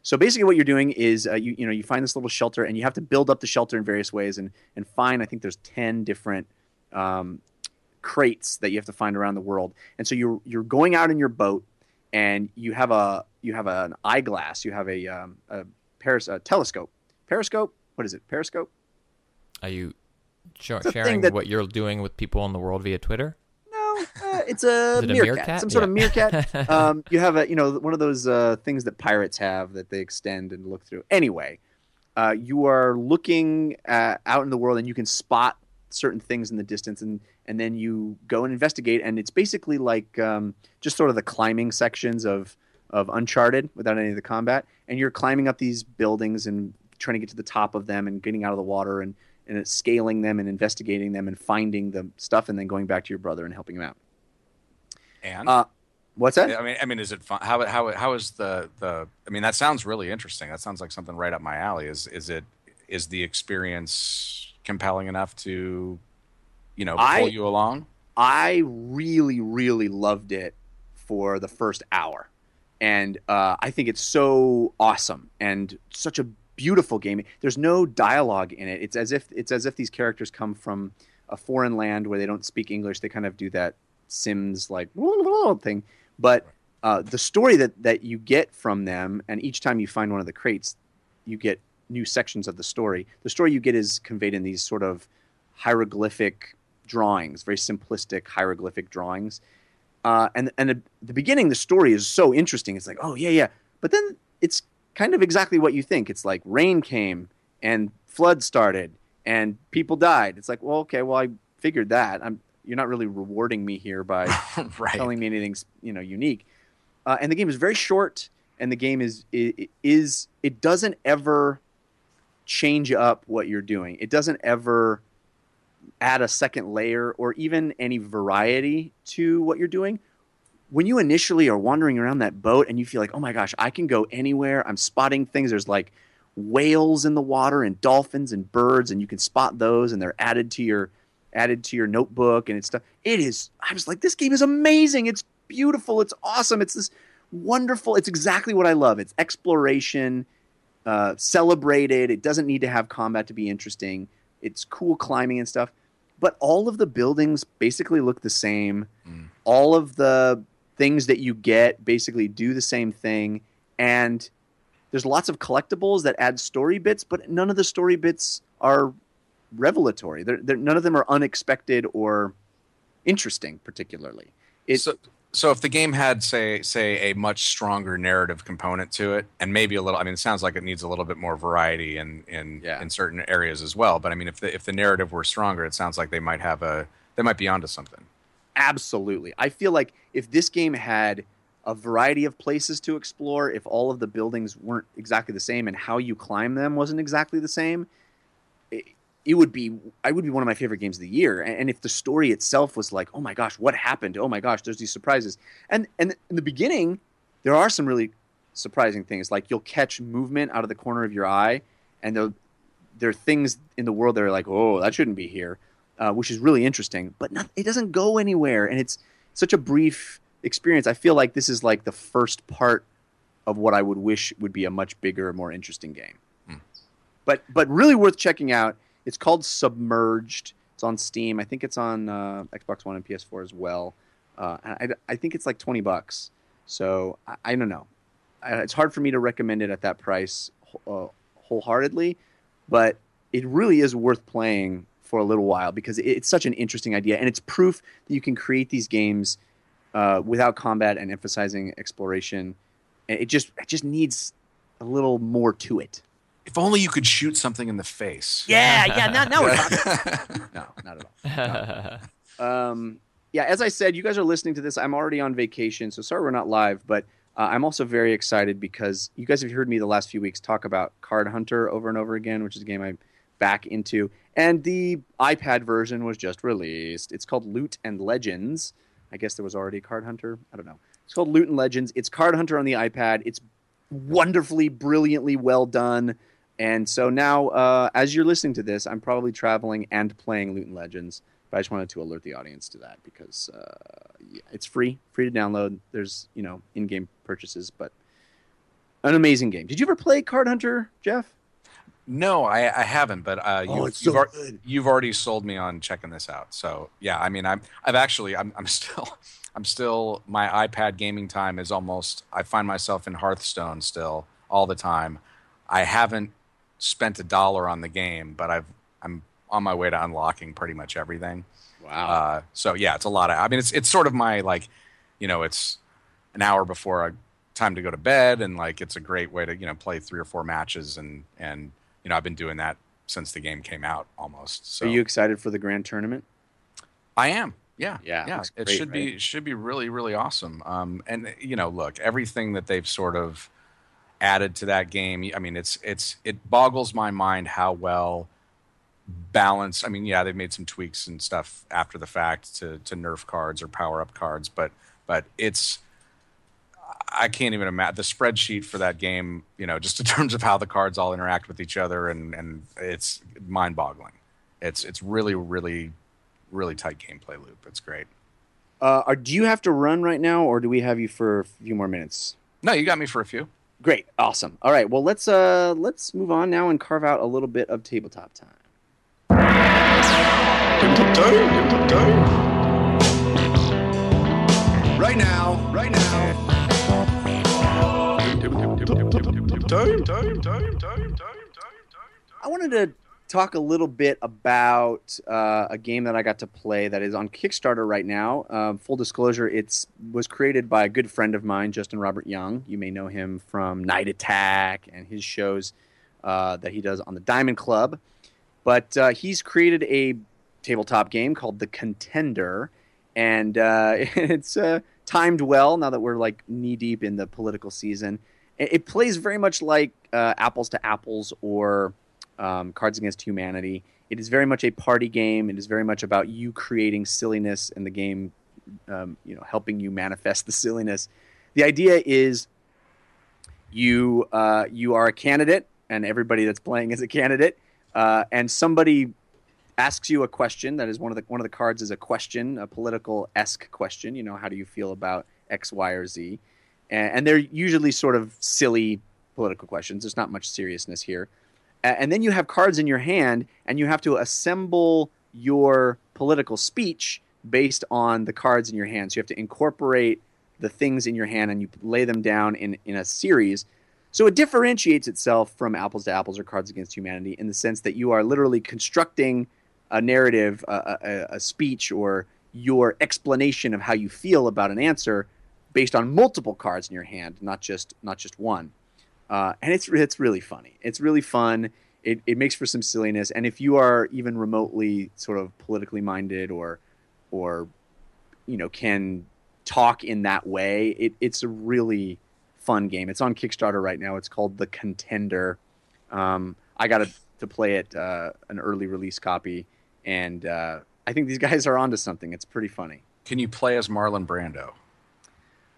So basically, what you're doing is uh, you you know you find this little shelter and you have to build up the shelter in various ways and and find I think there's ten different um, crates that you have to find around the world. And so you're you're going out in your boat and you have a you have an eyeglass, you have a um, a, paris, a telescope, periscope. What is it? Periscope. Are you sh- sharing that- what you're doing with people in the world via Twitter? No, uh, it's a it a meerkat, meerkat? some sort of meerkat. um, you have a, you know, one of those uh, things that pirates have that they extend and look through. Anyway, uh, you are looking uh, out in the world and you can spot certain things in the distance, and and then you go and investigate. And it's basically like um, just sort of the climbing sections of of Uncharted without any of the combat. And you're climbing up these buildings and trying to get to the top of them and getting out of the water and and it's scaling them and investigating them and finding the stuff and then going back to your brother and helping him out. And Uh, What's that? I mean, I mean, is it fun? How how how is the the? I mean, that sounds really interesting. That sounds like something right up my alley. Is is it is the experience compelling enough to, you know, pull I- you along? I really, really loved it for the first hour, and uh, I think it's so awesome and such a beautiful game. There's no dialogue in it. It's as if it's as if these characters come from a foreign land where they don't speak English. They kind of do that Sims like thing, but uh, the story that that you get from them, and each time you find one of the crates, you get new sections of the story. The story you get is conveyed in these sort of hieroglyphic drawings, very simplistic hieroglyphic drawings. Uh, and and at the beginning, the story is so interesting. It's like, oh yeah, yeah, but then it's kind of exactly what you think. It's like rain came and flood started and people died. It's like, well, okay, well I figured that. I'm you're not really rewarding me here by right. telling me anything you know unique. Uh, and the game is very short, and the game is i- is it doesn't ever change up what you're doing. It doesn't ever add a second layer or even any variety to what you're doing. When you initially are wandering around that boat and you feel like, oh my gosh, I can go anywhere. I'm spotting things. There's like whales in the water and dolphins and birds, and you can spot those, and they're added to your added to your notebook and it's stuff. It is. I was like, this game is amazing. It's beautiful. It's awesome. It's this wonderful. It's exactly what I love. It's exploration, uh, celebrated. It doesn't need to have combat to be interesting. It's cool climbing and stuff. But all of the buildings basically look the same. Mm. All of the things that you get basically do the same thing. And there's lots of collectibles that add story bits, but none of the story bits are revelatory. They're, they're, none of them are unexpected or interesting, particularly. It, so So if the game had say say a much stronger narrative component to it, and maybe a little, I mean, it sounds like it needs a little bit more variety in in, Yeah. in certain areas as well. But I mean, if the if the narrative were stronger, it sounds like they might have a they might be onto something. Absolutely. I feel like if this game had a variety of places to explore, if all of the buildings weren't exactly the same and how you climb them wasn't exactly the same, it, would be I would be one of my favorite games of the year. And, and if the story itself was like, oh my gosh, what happened? Oh my gosh, there's these surprises. And and in the beginning, there are some really surprising things. Like you'll catch movement out of the corner of your eye, and there there are things in the world that are like, oh, that shouldn't be here, uh, which is really interesting. But not, it doesn't go anywhere, and it's such a brief experience. I feel like this is like the first part of what I would wish would be a much bigger, more interesting game. But but really worth checking out. It's called Submerged. It's on Steam. I think it's on uh, Xbox One and PS4 as well. Uh, I, I think it's like twenty bucks. So I, I don't know. Uh, It's hard for me to recommend it at that price uh, wholeheartedly, but it really is worth playing for a little while because it- it's such an interesting idea, and it's proof that you can create these games uh, without combat and emphasizing exploration. It just it just needs a little more to it. If only you could shoot something in the face. Yeah, yeah. Now, now we're talking. no, not at all. Um, yeah, as I said, you guys are listening to this. I'm already on vacation, so sorry we're not live, but uh, I'm also very excited because you guys have heard me the last few weeks talk about Card Hunter over and over again, which is a game I'm back into. And the iPad version was just released. It's called Loot and Legends. I guess there was already Card Hunter. I don't know. It's called Loot and Legends. It's Card Hunter on the iPad. It's wonderfully, brilliantly well done. And so now, uh, as you're listening to this, I'm probably traveling and playing Loot and Legends. But I just wanted to alert the audience to that because uh, yeah, it's free, free to download. There's you know in-game purchases, but an amazing game. Did you ever play Card Hunter, Jeff? No, I, I haven't, but uh, you, Oh, it's you've, so al- good. you've already sold me on checking this out. So yeah, I mean, I'm I've actually I'm I'm still I'm still my iPad gaming time is almost I find myself in Hearthstone still all the time. I haven't spent a dollar on the game, but I've I'm on my way to unlocking pretty much everything. Wow. Uh, so yeah, it's a lot of. I mean, it's it's sort of my like, you know, it's an hour before I, time to go to bed, and like it's a great way to you know play three or four matches, and and you know I've been doing that since the game came out almost. So Are you excited for the grand tournament? I am. Yeah. Yeah, Yeah. It great, should be should be really really awesome. Um, and you know, look, everything that they've sort of added to that game. I mean, it's it's it boggles my mind how well balanced. I mean, yeah, they've made some tweaks and stuff after the fact to to nerf cards or power up cards, but but it's I can't even imagine the spreadsheet for that game. You know, just in terms of how the cards all interact with each other, and and it's mind boggling. It's it's really really really tight gameplay loop. It's great. Uh, are, do you have to run right now, or do we have you for a few more minutes? No, you got me for a few. Great, awesome. All right, well let's uh let's move on now and carve out a little bit of tabletop time. Right now, right now. I wanted to talk a little bit about uh, a game that I got to play that is on Kickstarter right now. Um, full disclosure, it's was created by a good friend of mine, Justin Robert Young. You may know him from Night Attack and his shows uh, that he does on the Diamond Club. But uh, he's created a tabletop game called The Contender, and uh, it's uh, timed well now that we're like knee deep in the political season. It, it plays very much like uh, Apples to Apples or um, Cards Against Humanity. It is very much a party game. It is very much about you creating silliness and the game, um, you know, helping you manifest the silliness. The idea is you uh, you are a candidate, and everybody that's playing is a candidate, uh, and somebody asks you a question. That is one of the one of the cards is a question, a political esque question. You know, how do you feel about X, Y, or Z? And, and they're usually sort of silly political questions. There's not much seriousness here. And then you have cards in your hand, and you have to assemble your political speech based on the cards in your hand. So you have to incorporate the things in your hand and you lay them down in, in a series. So it differentiates itself from Apples to Apples or Cards Against Humanity in the sense that you are literally constructing a narrative, a, a, a speech, or your explanation of how you feel about an answer based on multiple cards in your hand, not just not just one. Uh, and it's it's really funny. It's really fun. It, it makes for some silliness. And if you are even remotely sort of politically minded or or you know can talk in that way, it, it's a really fun game. It's on Kickstarter right now. It's called The Contender. Um, I got to, to play it uh, an early release copy, and uh, I think these guys are onto something. It's pretty funny. Can you play as Marlon Brando?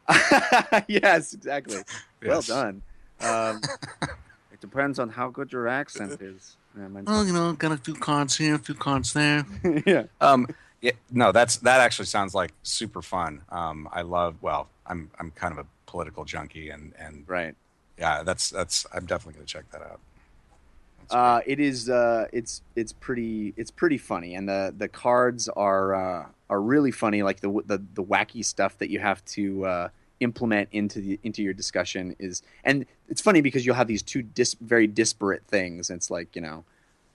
yes, exactly. Well done. Um, it depends on how good your accent is. Yeah, Well, you know, got a few cards here, a few cards there. yeah. Um, yeah, no, that's that actually sounds like super fun. Um, I love. Well, I'm I'm kind of a political junkie, and and Right. yeah, that's that's. I'm definitely gonna check that out. Uh, it is. Uh, it's it's pretty. It's pretty funny, and the the cards are uh, are really funny. Like the the the wacky stuff that you have to uh, implement into the into your discussion is, and it's funny because you'll have these two dis- very disparate things. It's like you know,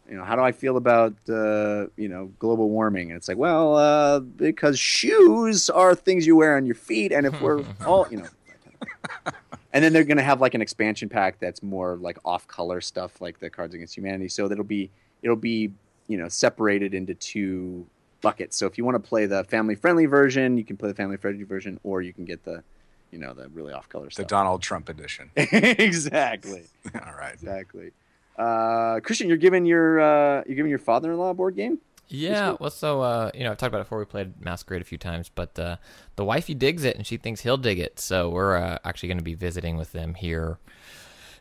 you know, how do I feel about uh, you know global warming? And it's like, well, uh, because shoes are things you wear on your feet, and if we're all you know. And then they're going to have like an expansion pack that's more like off-color stuff, like the Cards Against Humanity. So that'll be it'll be you know separated into two buckets. So if you want to play the family-friendly version, you can play the family-friendly version, or you can get the you know the really off-color stuff. The. Donald Trump edition. exactly, All right. exactly. Uh, Christian, you're giving your uh, you're giving your father-in-law a board game. Yeah, well, so uh, you know, I've talked about it before. We played Masquerade a few times, but uh, the wifey digs it, and she thinks he'll dig it. So we're uh, actually going to be visiting with them here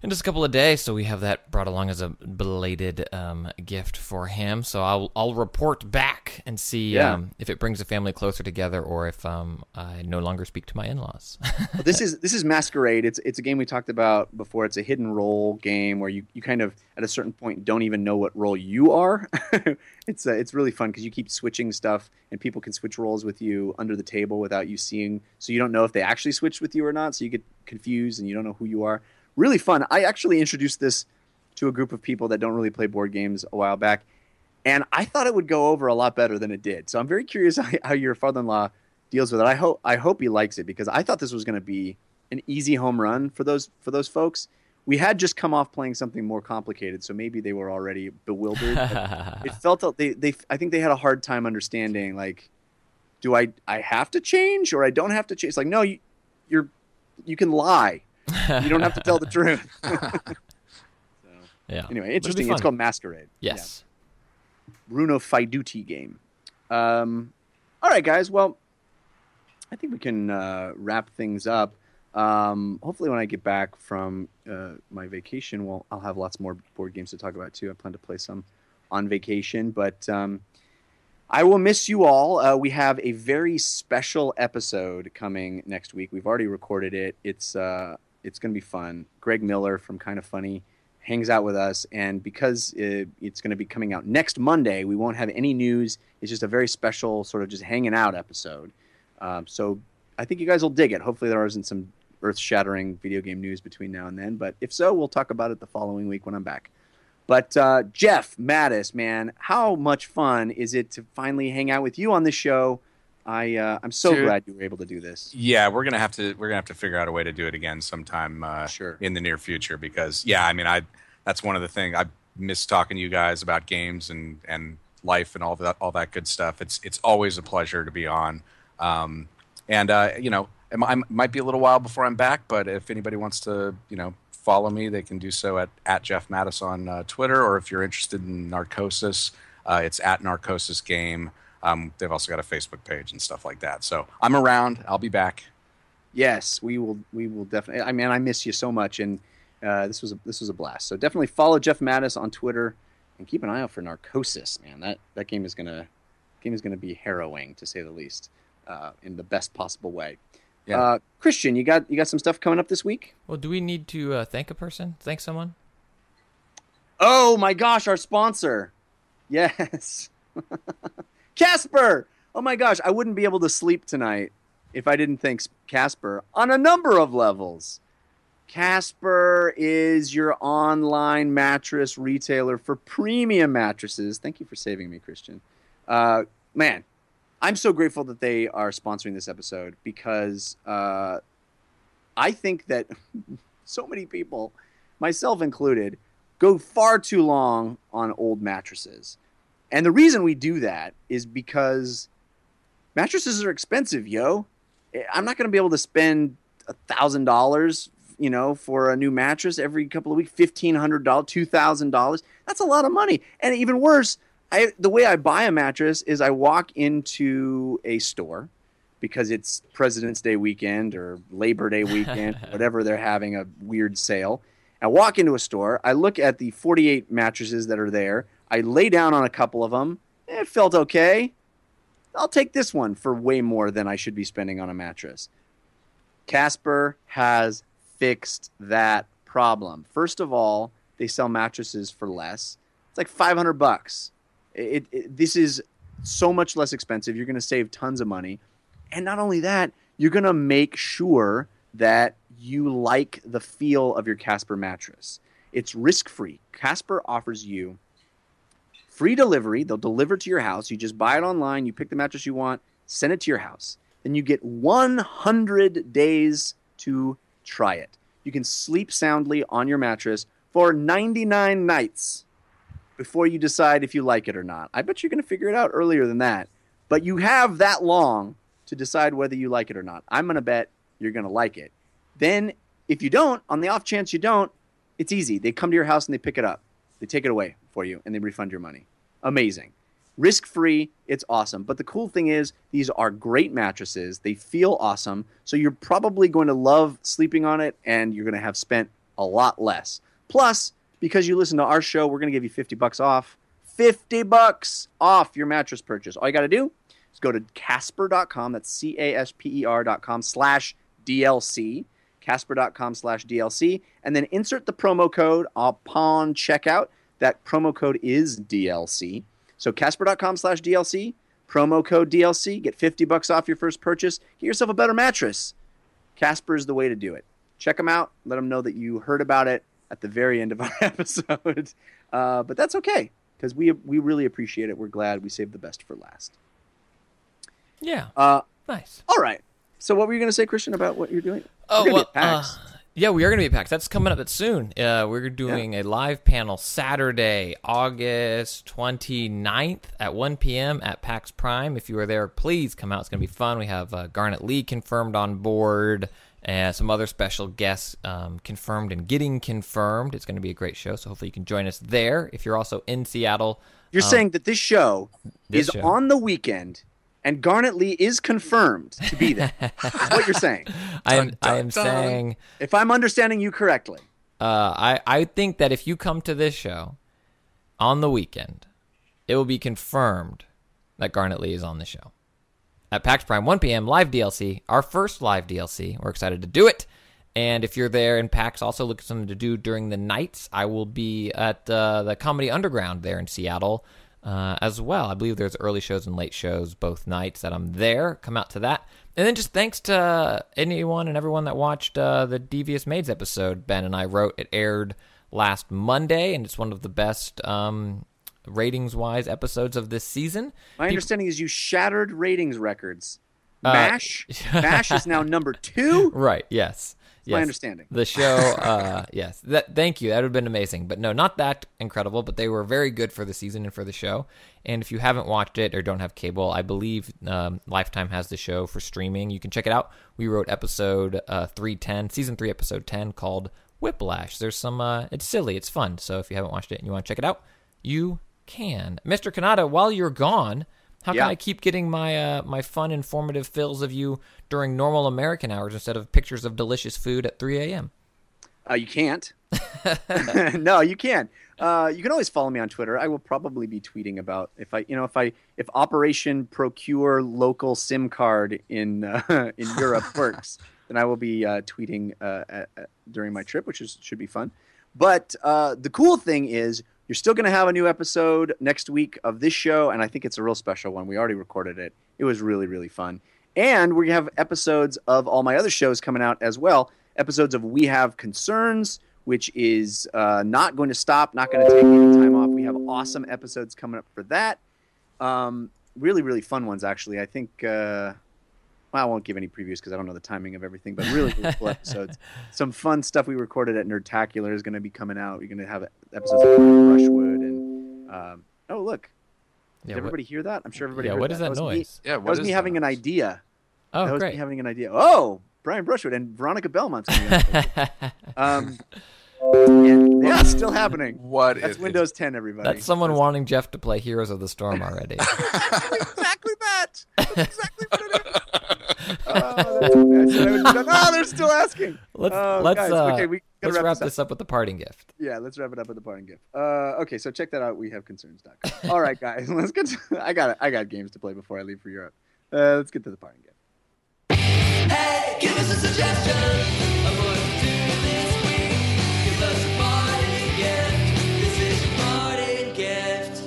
in just a couple of days. So we have that brought along as a belated um, gift for him. So I'll I'll report back and see Yeah. um, if it brings the family closer together, or if um, I no longer speak to my in-laws. Well, this is this is Masquerade. It's it's a game we talked about before. It's a hidden role game where you, you kind of at a certain point don't even know what role you are. it's uh, it's really fun because you keep switching stuff and people can switch roles with you under the table without you seeing. So you don't know if they actually switched with you or not. So you get confused and you don't know who you are. Really fun. I actually introduced this to a group of people that don't really play board games a while back, and I thought it would go over a lot better than it did. So I'm very curious how, your father-in-law deals with it. I hope I hope he likes it because I thought this was going to be an easy home run for those for those folks. We had just come off playing something more complicated, so maybe they were already bewildered. it felt like they they I think they had a hard time understanding like, do I I have to change or I don't have to change? It's like no, you you're you can lie. You don't have to tell the truth. so, yeah. anyway, But it'll be interesting. It's called Masquerade. Yeah. Yes. Bruno Faidutti game. Um, all right, guys. Well, I think we can uh, wrap things up. Um, hopefully, when I get back from uh, my vacation, well, I'll have lots more board games to talk about too. I plan to play some on vacation, but um, I will miss you all. Uh, we have a very special episode coming next week. We've already recorded it. It's uh, it's going to be fun. Greg Miller from Kind of Funny hangs out with us, and because it, it's going to be coming out next Monday, we won't have any news. It's just a very special sort of just hanging out episode. Um, so I think you guys will dig it. Hopefully, there isn't some earth-shattering video game news between now and then. But if so, we'll talk about it the following week when I'm back. But uh, Jeff Mattas, man, how much fun is it to finally hang out with you on the show? I uh, I'm so Dude. glad you were able to do this. Yeah, we're gonna have to we're gonna have to figure out a way to do it again sometime uh, Sure. in the near future because yeah, I mean I that's one of the things I miss talking to you guys about games and and life and all that all that good stuff. It's it's always a pleasure to be on, um, and uh, you know it mi- might be a little while before I'm back, but if anybody wants to you know follow me, they can do so at at Jeff Mattas on uh, Twitter, or if you're interested in Narcosis, uh, it's at Narcosis Game. Um, they've also got a Facebook page and stuff like that. So I'm around. I'll be back. Yes, we will. We will definitely. I mean, I miss you so much, and uh, this was a, this was a blast. So definitely follow Jeff Mattas on Twitter, and keep an eye out for Narcosis. Man, that that game is gonna game is gonna be harrowing to say the least, uh, in the best possible way. Yeah. Uh, Christian, you got you got some stuff coming up this week. Well, do we need to uh, thank a person? Thank someone? Oh my gosh, our sponsor. Yes. Casper. Oh my gosh, I wouldn't be able to sleep tonight if I didn't thank Casper on a number of levels. Casper is your online mattress retailer for premium mattresses. Thank you for saving me, Christian. Uh, man, I'm so grateful that they are sponsoring this episode because uh, I think that so many people, myself included, go far too long on old mattresses. And the reason we do that is because mattresses are expensive, yo. I'm not going to be able to spend a thousand dollars, you know, for a new mattress every couple of weeks. Fifteen hundred dollars, two thousand dollars. That's a lot of money. And even worse, I the way I buy a mattress is I walk into a store because it's President's Day weekend or Labor Day weekend, whatever they're having a weird sale. I walk into a store. I look at the 48 mattresses that are there. I lay down on a couple of them. It felt okay. I'll take this one for way more than I should be spending on a mattress. Casper has fixed that problem. First of all, they sell mattresses for less. It's like 500 bucks. It, it, this is so much less expensive. You're going to save tons of money. And not only that, you're going to make sure that you like the feel of your Casper mattress. It's risk free. Casper offers you free delivery. They'll deliver to your house. You just buy it online, you pick the mattress you want, send it to your house. Then you get 100 days to try it. You can sleep soundly on your mattress for 99 nights before you decide if you like it or not. I bet you're going to figure it out earlier than that. But you have that long to decide whether you like it or not. I'm going to bet you're going to like it. Then, if you don't, on the off chance you don't, it's easy. They come to your house and they pick it up. They take it away for you and they refund your money. Amazing. Risk free, it's awesome. But the cool thing is, these are great mattresses. They feel awesome. So you're probably going to love sleeping on it and you're going to have spent a lot less. Plus, because you listen to our show, we're going to give you 50 bucks off. 50 bucks off your mattress purchase. All you got to do is go to casper.com. That's C A S P E R.com slash DLC. Casper.com slash DLC. And then insert the promo code upon checkout. That promo code is DLC. So Casper.com slash DLC, promo code DLC, get 50 bucks off your first purchase. Get yourself a better mattress. Casper is the way to do it. Check them out. Let them know that you heard about it at the very end of our episode. Uh, but that's okay because we we really appreciate it. We're glad we saved the best for last. Yeah. Uh, nice. all right. So what were you going to say, Christian, about what you're doing? Oh, well, uh, yeah, we are going to be at PAX. That's coming up soon. Uh, we're doing a live panel Saturday, August 29th at 1 p.m. at PAX Prime. If you are there, please come out. It's going to be fun. We have uh, Garnet Lee confirmed on board and some other special guests um, confirmed and getting confirmed. It's going to be a great show, so hopefully you can join us there. If you're also in Seattle, You're saying that this show this is show. on the weekend, and Garnet Lee is confirmed to be there. is what you're saying. I am, Dun, I am dun. saying If I'm understanding you correctly, Uh, I I think that if you come to this show on the weekend, it will be confirmed that Garnet Lee is on the show at PAX Prime 1 p.m. live DLC, our first live DLC. We're excited to do it. And if you're there in PAX, also look at something to do during the nights. I will be at uh, the Comedy Underground there in Seattle uh, as well. I believe there's early shows and late shows both nights that I'm there. Come out to that. And then just thanks to anyone and everyone that watched uh, the Devious Maids episode Ben and I wrote. It aired last Monday, and it's one of the best um, ratings wise episodes of this season. my Peop- understanding is you shattered ratings records. Uh, Mash, Mash is now number two. Right. Yes. Yes. my understanding. The show. Uh, yes. That. Thank you. That would have been amazing. But no, not that incredible. But they were very good for the season and for the show. And if you haven't watched it or don't have cable, I believe um, Lifetime has the show for streaming. You can check it out. We wrote episode uh, three ten, season three, episode ten, called Whiplash. There's some. Uh, it's silly. It's fun. So if you haven't watched it and you want to check it out, you can. Mr. Cannata, while you're gone. How Yeah. can I keep getting my uh, my fun, informative fills of you during normal American hours instead of pictures of delicious food at 3 a.m.? Uh, you can't. no, you can. Uh, you can always follow me on Twitter. I will probably be tweeting about if I, you know, if I, if Operation Procure Local SIM Card in uh, in Europe works, then I will be uh, tweeting uh, at, at, during my trip, which is should be fun. But uh, the cool thing is, you're still going to have a new episode next week of this show, and I think it's a real special one. We already recorded it. It was really, really fun. And we have episodes of all my other shows coming out as well. Episodes of We Have Concerns, which is uh, not going to stop, not going to take any time off. We have awesome episodes coming up for that. Um, really really fun ones actually. I think. Uh, well, I won't give any previews because I don't know the timing of everything, but really, really cool episodes. Some fun stuff we recorded at Nerdtacular is going to be coming out. We're going to have episodes of Brushwood and um, oh look, did Yeah, what- everybody hear that? I'm sure everybody. yeah, heard what is that was me- noise? Yeah, that was me having an idea. Oh, that was great. me having an idea. Oh, Brian Brushwood and Veronica Belmont's coming out. um, and, yeah, it's still happening. What That's is- Windows 10, everybody. That's someone wanting Jeff to play Heroes of the Storm already. exactly that. That's exactly what it is. Oh, that's I I would do. Oh, they're still asking. Let's Oh, let's guys, uh, okay, we let's wrap this up. up with the parting gift. Yeah, let's wrap it up with the parting gift. Uh, okay, so check that out. We have concerns.com. All right, guys, let's get. To, I got I got games to play before I leave for Europe. Uh, let's get to the parting gift. Hey, give us a suggestion of what to do this week. Give us a parting gift. This is your parting gift.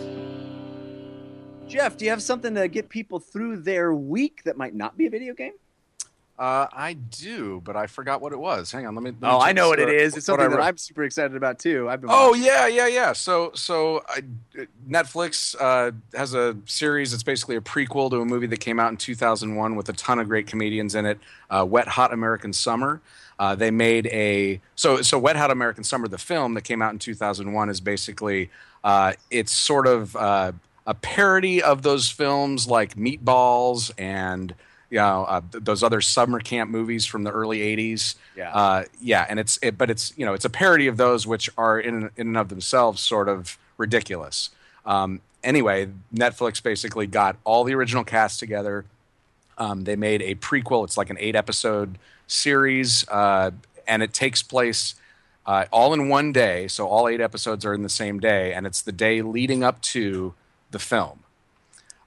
Jeff, do you have something to get people through their week that might not be a video game? Uh, I do, but I forgot what it was. Hang on, let me. let me Oh, I know what it is. It's something that. I'm super excited about too. I've been. Oh watching. yeah, yeah, yeah. So so I, Netflix uh, has a series. It's basically a prequel to a movie that came out in 2001 with a ton of great comedians in it. Uh, Wet Hot American Summer. Uh, they made a so so Wet Hot American Summer, the film that came out in 2001, is basically uh, it's sort of uh, a parody of those films like Meatballs and you know uh, th- those other summer camp movies from the early 80s. Yeah. Uh, yeah, and it's it, but it's you know it's a parody of those which are in in and of themselves sort of ridiculous. Um, anyway, Netflix basically got all the original cast together. Um, they made a prequel. It's like an eight episode series, uh, and it takes place uh, all in one day. So all eight episodes are in the same day, and it's the day leading up to the film.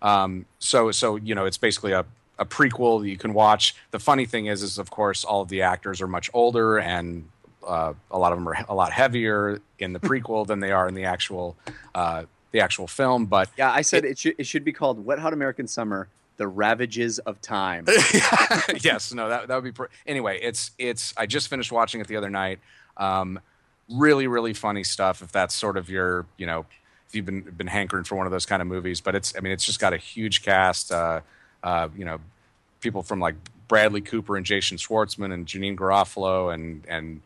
Um, so so you know it's basically a, a prequel that you can watch. The funny thing is, is of course all of the actors are much older and uh, a lot of them are a lot heavier in the prequel than they are in the actual uh, the actual film. But Yeah, I said it, should it should be called Wet Hot American Summer: The Ravages of Time. yes, no, that that would be pr- anyway. It's it's. I just finished watching it the other night. Um, really, really funny stuff. If that's sort of your, you know, if you've been been hankering for one of those kind of movies, but it's. I mean, it's just got a huge cast. Uh, uh, you know, people from like Bradley Cooper and Jason Schwartzman and Janeane Garofalo and and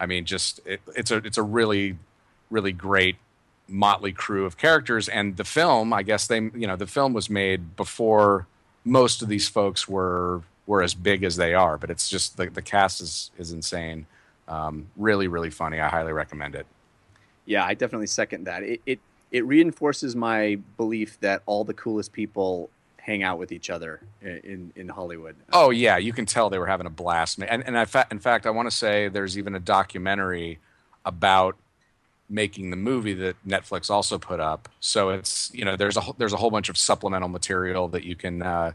I mean, just it, it's a it's a really really great motley crew of characters. And the film i guess they you know the film was made before most of these folks were were as big as they are but it's just the, the cast is is insane. Um, really really funny. I highly recommend it. Yeah, I definitely second that. It, it it reinforces my belief that all the coolest people hang out with each other in in Hollywood. oh yeah you can tell they were having a blast and and I fa- in fact i want to say there's even a documentary about making the movie that Netflix also put up. So it's you know there's a there's a whole bunch of supplemental material that you can uh,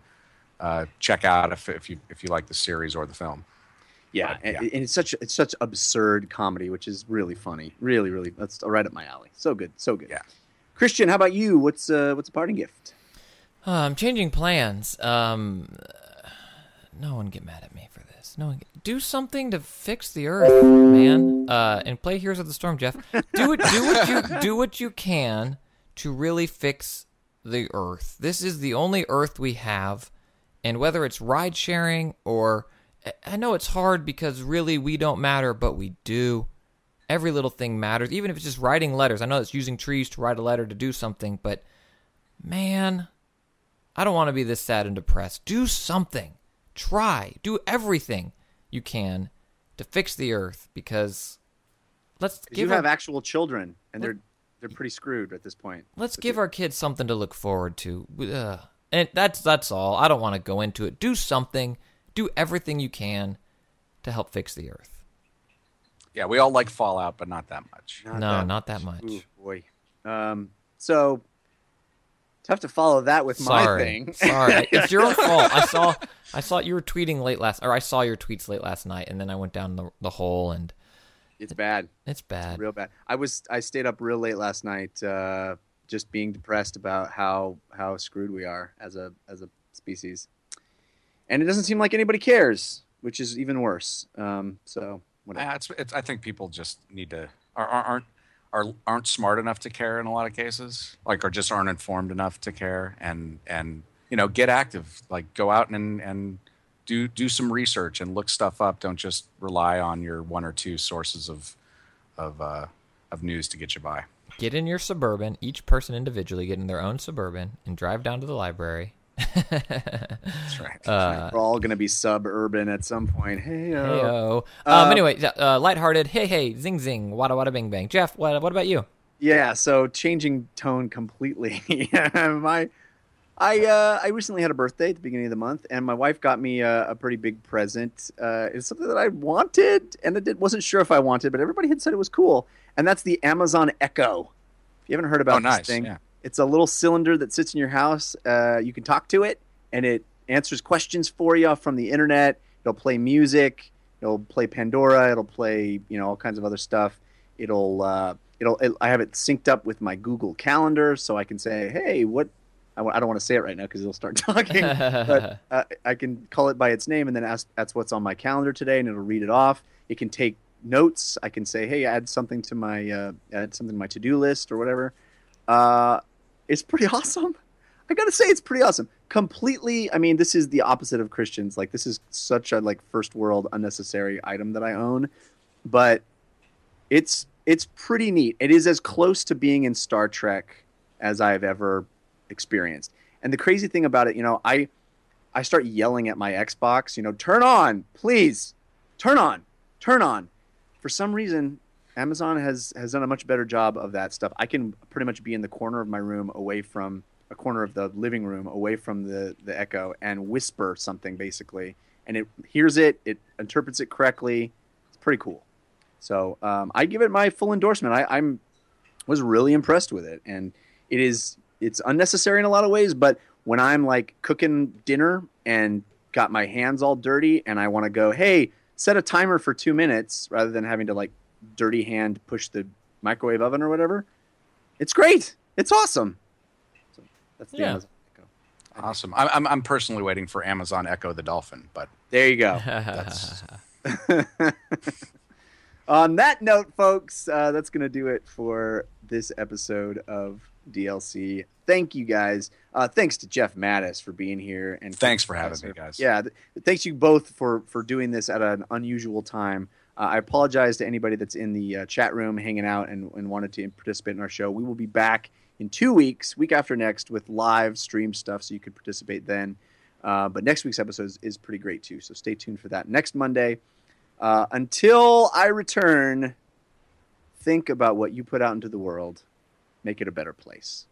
uh, check out if if you if you like the series or the film. Yeah, But, and, yeah. and it's such it's such absurd comedy, which is really funny. Really, really, that's right up my alley. So good, so good. Yeah. Christian, how about you? What's uh, what's a parting gift? Uh, I'm changing plans. Um, no one get mad at me for this. No one get, do something to fix the earth, man. Uh, and play Heroes of the Storm, Jeff. Do it. Do what you do what you can to really fix the earth. This is the only earth we have, and whether it's ride sharing or I- I know it's hard because really we don't matter, but we do. Every little thing matters, even if it's just writing letters. I know it's using trees to write a letter to do something, but man, I don't want to be this sad and depressed. Do something. Try. Do everything you can to fix the earth because let's 'Cause you give have our, actual children, and they're they're pretty screwed at this point. let's give our kids something to look forward to. Ugh. And that's that's all. I don't want to go into it. Do something. Do everything you can to help fix the earth. Yeah, we all like Fallout, but not that much. no, not that much. Ooh, boy. Um, so tough to follow that with my Sorry, thing. sorry. It's your own fault. I saw, I saw you were tweeting late last, or I saw your tweets late last night, and then I went down the the hole, and it's bad, it's bad. real bad. I was I stayed up real late last night, uh, just being depressed about how how screwed we are as a as a species, and it doesn't seem like anybody cares, which is even worse. Um, so whatever. Yeah, it's, it's, I think people just need to are, are- aren't are aren't smart enough to care in a lot of cases, like or just aren't informed enough to care, and and you know get active, like go out and and do do some research and look stuff up. Don't just rely on your one or two sources of of uh, of news to get you by. Get in your suburban, each person individually get in their own suburban and drive down to the library. That's right. Uh, We're all going to be suburban at some point. Hey, Heyo. Um, anyway, uh, lighthearted. Hey, hey, zing, zing, wada, wada, bing, bang. Jeff, what, what about you? Yeah, so changing tone completely. my, I uh, I recently had a birthday at the beginning of the month, and my wife got me a, a pretty big present. Uh, it's something that I wanted, and I did, wasn't sure if I wanted, but everybody had said it was cool, and that's the Amazon Echo. If you haven't heard about Oh, nice, this thing, yeah. It's a little cylinder that sits in your house. Uh, you can talk to it, and it answers questions for you from the internet. It'll play music. It'll play Pandora. It'll play you know all kinds of other stuff. It'll uh, it'll it, I have it synced up with my Google Calendar, so I can say, hey, what? I, don't want to say it right now because it'll start talking. but uh, I can call it by its name and then ask that's what's on my calendar today, and it'll read it off. It can take notes. I can say, hey, add something to my uh, add something to my to do list or whatever. Uh, it's pretty awesome. I gotta say, it's pretty awesome. Completely. I mean, this is the opposite of Christians. Like, this is such a like first world unnecessary item that I own, but it's it's pretty neat. It is as close to being in Star Trek as I've ever experienced. And the crazy thing about it, you know, I I start yelling at my Xbox, you know, turn on, please, turn on, turn on. For some reason, Amazon has has done a much better job of that stuff. I can pretty much be in the corner of my room, away from a corner of the living room, away from the the Echo, and whisper something basically, and it hears it, it interprets it correctly. It's pretty cool. So um, I give it my full endorsement. I, I'm was really impressed with it, and it is it's unnecessary in a lot of ways. But when I'm like cooking dinner and got my hands all dirty, and I want to go, hey, set a timer for two minutes rather than having to like dirty hand push the microwave oven or whatever. It's great. It's awesome. So that's the Yeah. Amazon Echo. Awesome. I'm, I'm I'm personally waiting for Amazon Echo the Dolphin, but There you go. that's On that note, folks, uh, that's going to do it for this episode of DLC. Thank you guys. Uh, thanks to Jeff Mattas for being here and Thanks for having me, guys. Yeah, th- thanks you both for for doing this at an unusual time. Uh, I apologize to anybody that's in the uh, chat room hanging out and, and wanted to participate in our show. We will be back in two weeks, week after next, with live stream stuff, so you could participate then. Uh, but next week's episode is, is pretty great too, so stay tuned for that. Next Monday, uh, until I return, think about what you put out into the world, make it a better place.